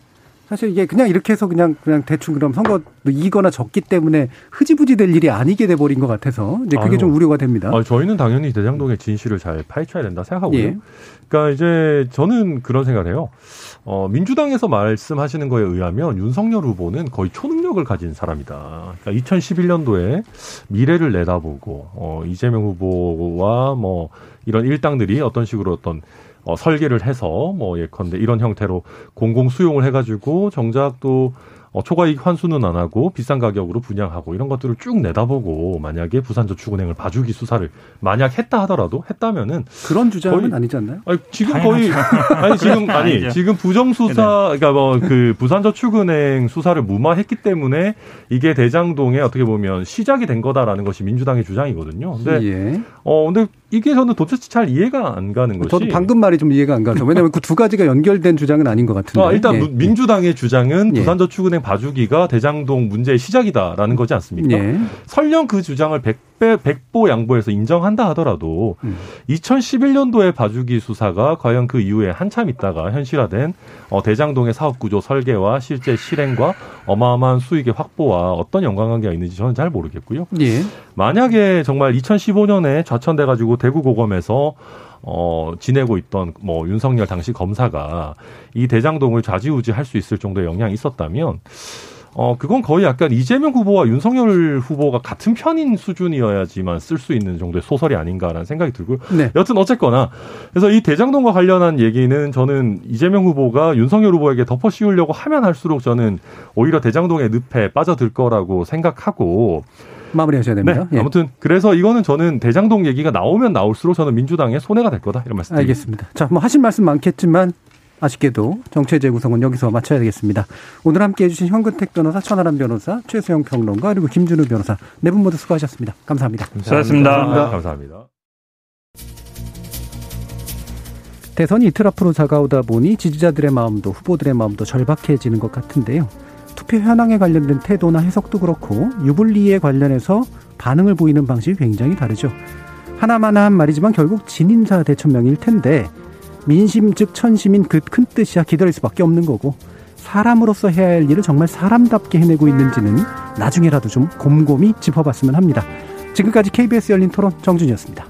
S2: 사실 이게 그냥 이렇게 해서 그냥 그냥 대충 그럼 선거 이거나 졌기 때문에 흐지부지 될 일이 아니게 돼 버린 것 같아서 이제 그게 아유, 좀 우려가 됩니다.
S5: 아, 저희는 당연히 대장동의 진실을 잘 파헤쳐야 된다 생각하고요. 예. 그러니까 이제 저는 그런 생각을 해요. 어, 민주당에서 말씀하시는 거에 의하면 윤석열 후보는 거의 초능력을 가진 사람이다. 그러니까 2011년도에 미래를 내다보고 어, 이재명 후보와 뭐 이런 일당들이 어떤 식으로 어떤 어, 설계를 해서 뭐 예컨대 이런 형태로 공공 수용을 해가지고 정작 또 어, 초과이익 환수는 안 하고 비싼 가격으로 분양하고 이런 것들을 쭉 내다보고 만약에 부산저축은행을 봐주기 수사를 만약 했다 하더라도 했다면은
S2: 그런 주장은 거의, 아니지 않나요?
S5: 아니, 지금 거의 아니 지금 아니 지금 부정 수사 그러니까 뭐 그 부산저축은행 수사를 무마했기 때문에 이게 대장동에 어떻게 보면 시작이 된 거다라는 것이 민주당의 주장이거든요. 근데 예. 어 근데 이게 저는 도대체 잘 이해가 안 가는 것이.
S2: 저도 방금 말이 좀 이해가 안 가죠. 왜냐하면 그 두 가지가 연결된 주장은 아닌 것 같은데. 아,
S5: 일단 예. 민주당의 주장은 예. 부산저축은행 봐주기가 대장동 문제의 시작이다라는 거지 않습니까? 예. 설령 그 주장을 100 배, 100보 양보해서 인정한다 하더라도 음. 2011년도에 봐주기 수사가 과연 그 이후에 한참 있다가 현실화된 어, 대장동의 사업 구조 설계와 실제 실행과 어마어마한 수익의 확보와 어떤 연관관계가 있는지 저는 잘 모르겠고요. 예. 만약에 정말 2015년에 좌천돼 가지고 대구 고검에서 어, 지내고 있던 뭐 윤석열 당시 검사가 이 대장동을 좌지우지 할 수 있을 정도의 영향이 있었다면 어, 그건 거의 약간 이재명 후보와 윤석열 후보가 같은 편인 수준이어야지만 쓸 수 있는 정도의 소설이 아닌가라는 생각이 들고요. 네. 여튼 어쨌거나 그래서 이 대장동과 관련한 얘기는 저는 이재명 후보가 윤석열 후보에게 덮어 씌우려고 하면 할수록 저는 오히려 대장동의 늪에 빠져들 거라고 생각하고
S2: 마무리하셔야 됩니다.
S5: 네. 예. 아무튼 그래서 이거는 저는 대장동 얘기가 나오면 나올수록 저는 민주당의 손해가 될 거다 이런 말씀.
S2: 알겠습니다. 자, 뭐 하신 말씀 많겠지만 아쉽게도 정체 재구성은 여기서 마쳐야 되겠습니다. 오늘 함께 해 주신 현근택 변호사, 천하람 변호사, 최수영 평론가 그리고 김준우 변호사 네 분 모두 수고하셨습니다. 감사합니다.
S4: 수고하셨습니다.
S5: 감사합니다. 감사합니다.
S2: 대선이 이틀 앞으로 다가오다 보니 지지자들의 마음도 후보들의 마음도 절박해지는 것 같은데요. 투표 현황에 관련된 태도나 해석도 그렇고 유불리에 관련해서 반응을 보이는 방식이 굉장히 다르죠. 하나마나한 말이지만 결국 진인사 대천명일 텐데 민심 즉 천심인 그 큰 뜻이야 기다릴 수밖에 없는 거고 사람으로서 해야 할 일을 정말 사람답게 해내고 있는지는 나중에라도 좀 곰곰이 짚어봤으면 합니다. 지금까지 KBS 열린 토론 정준이었습니다.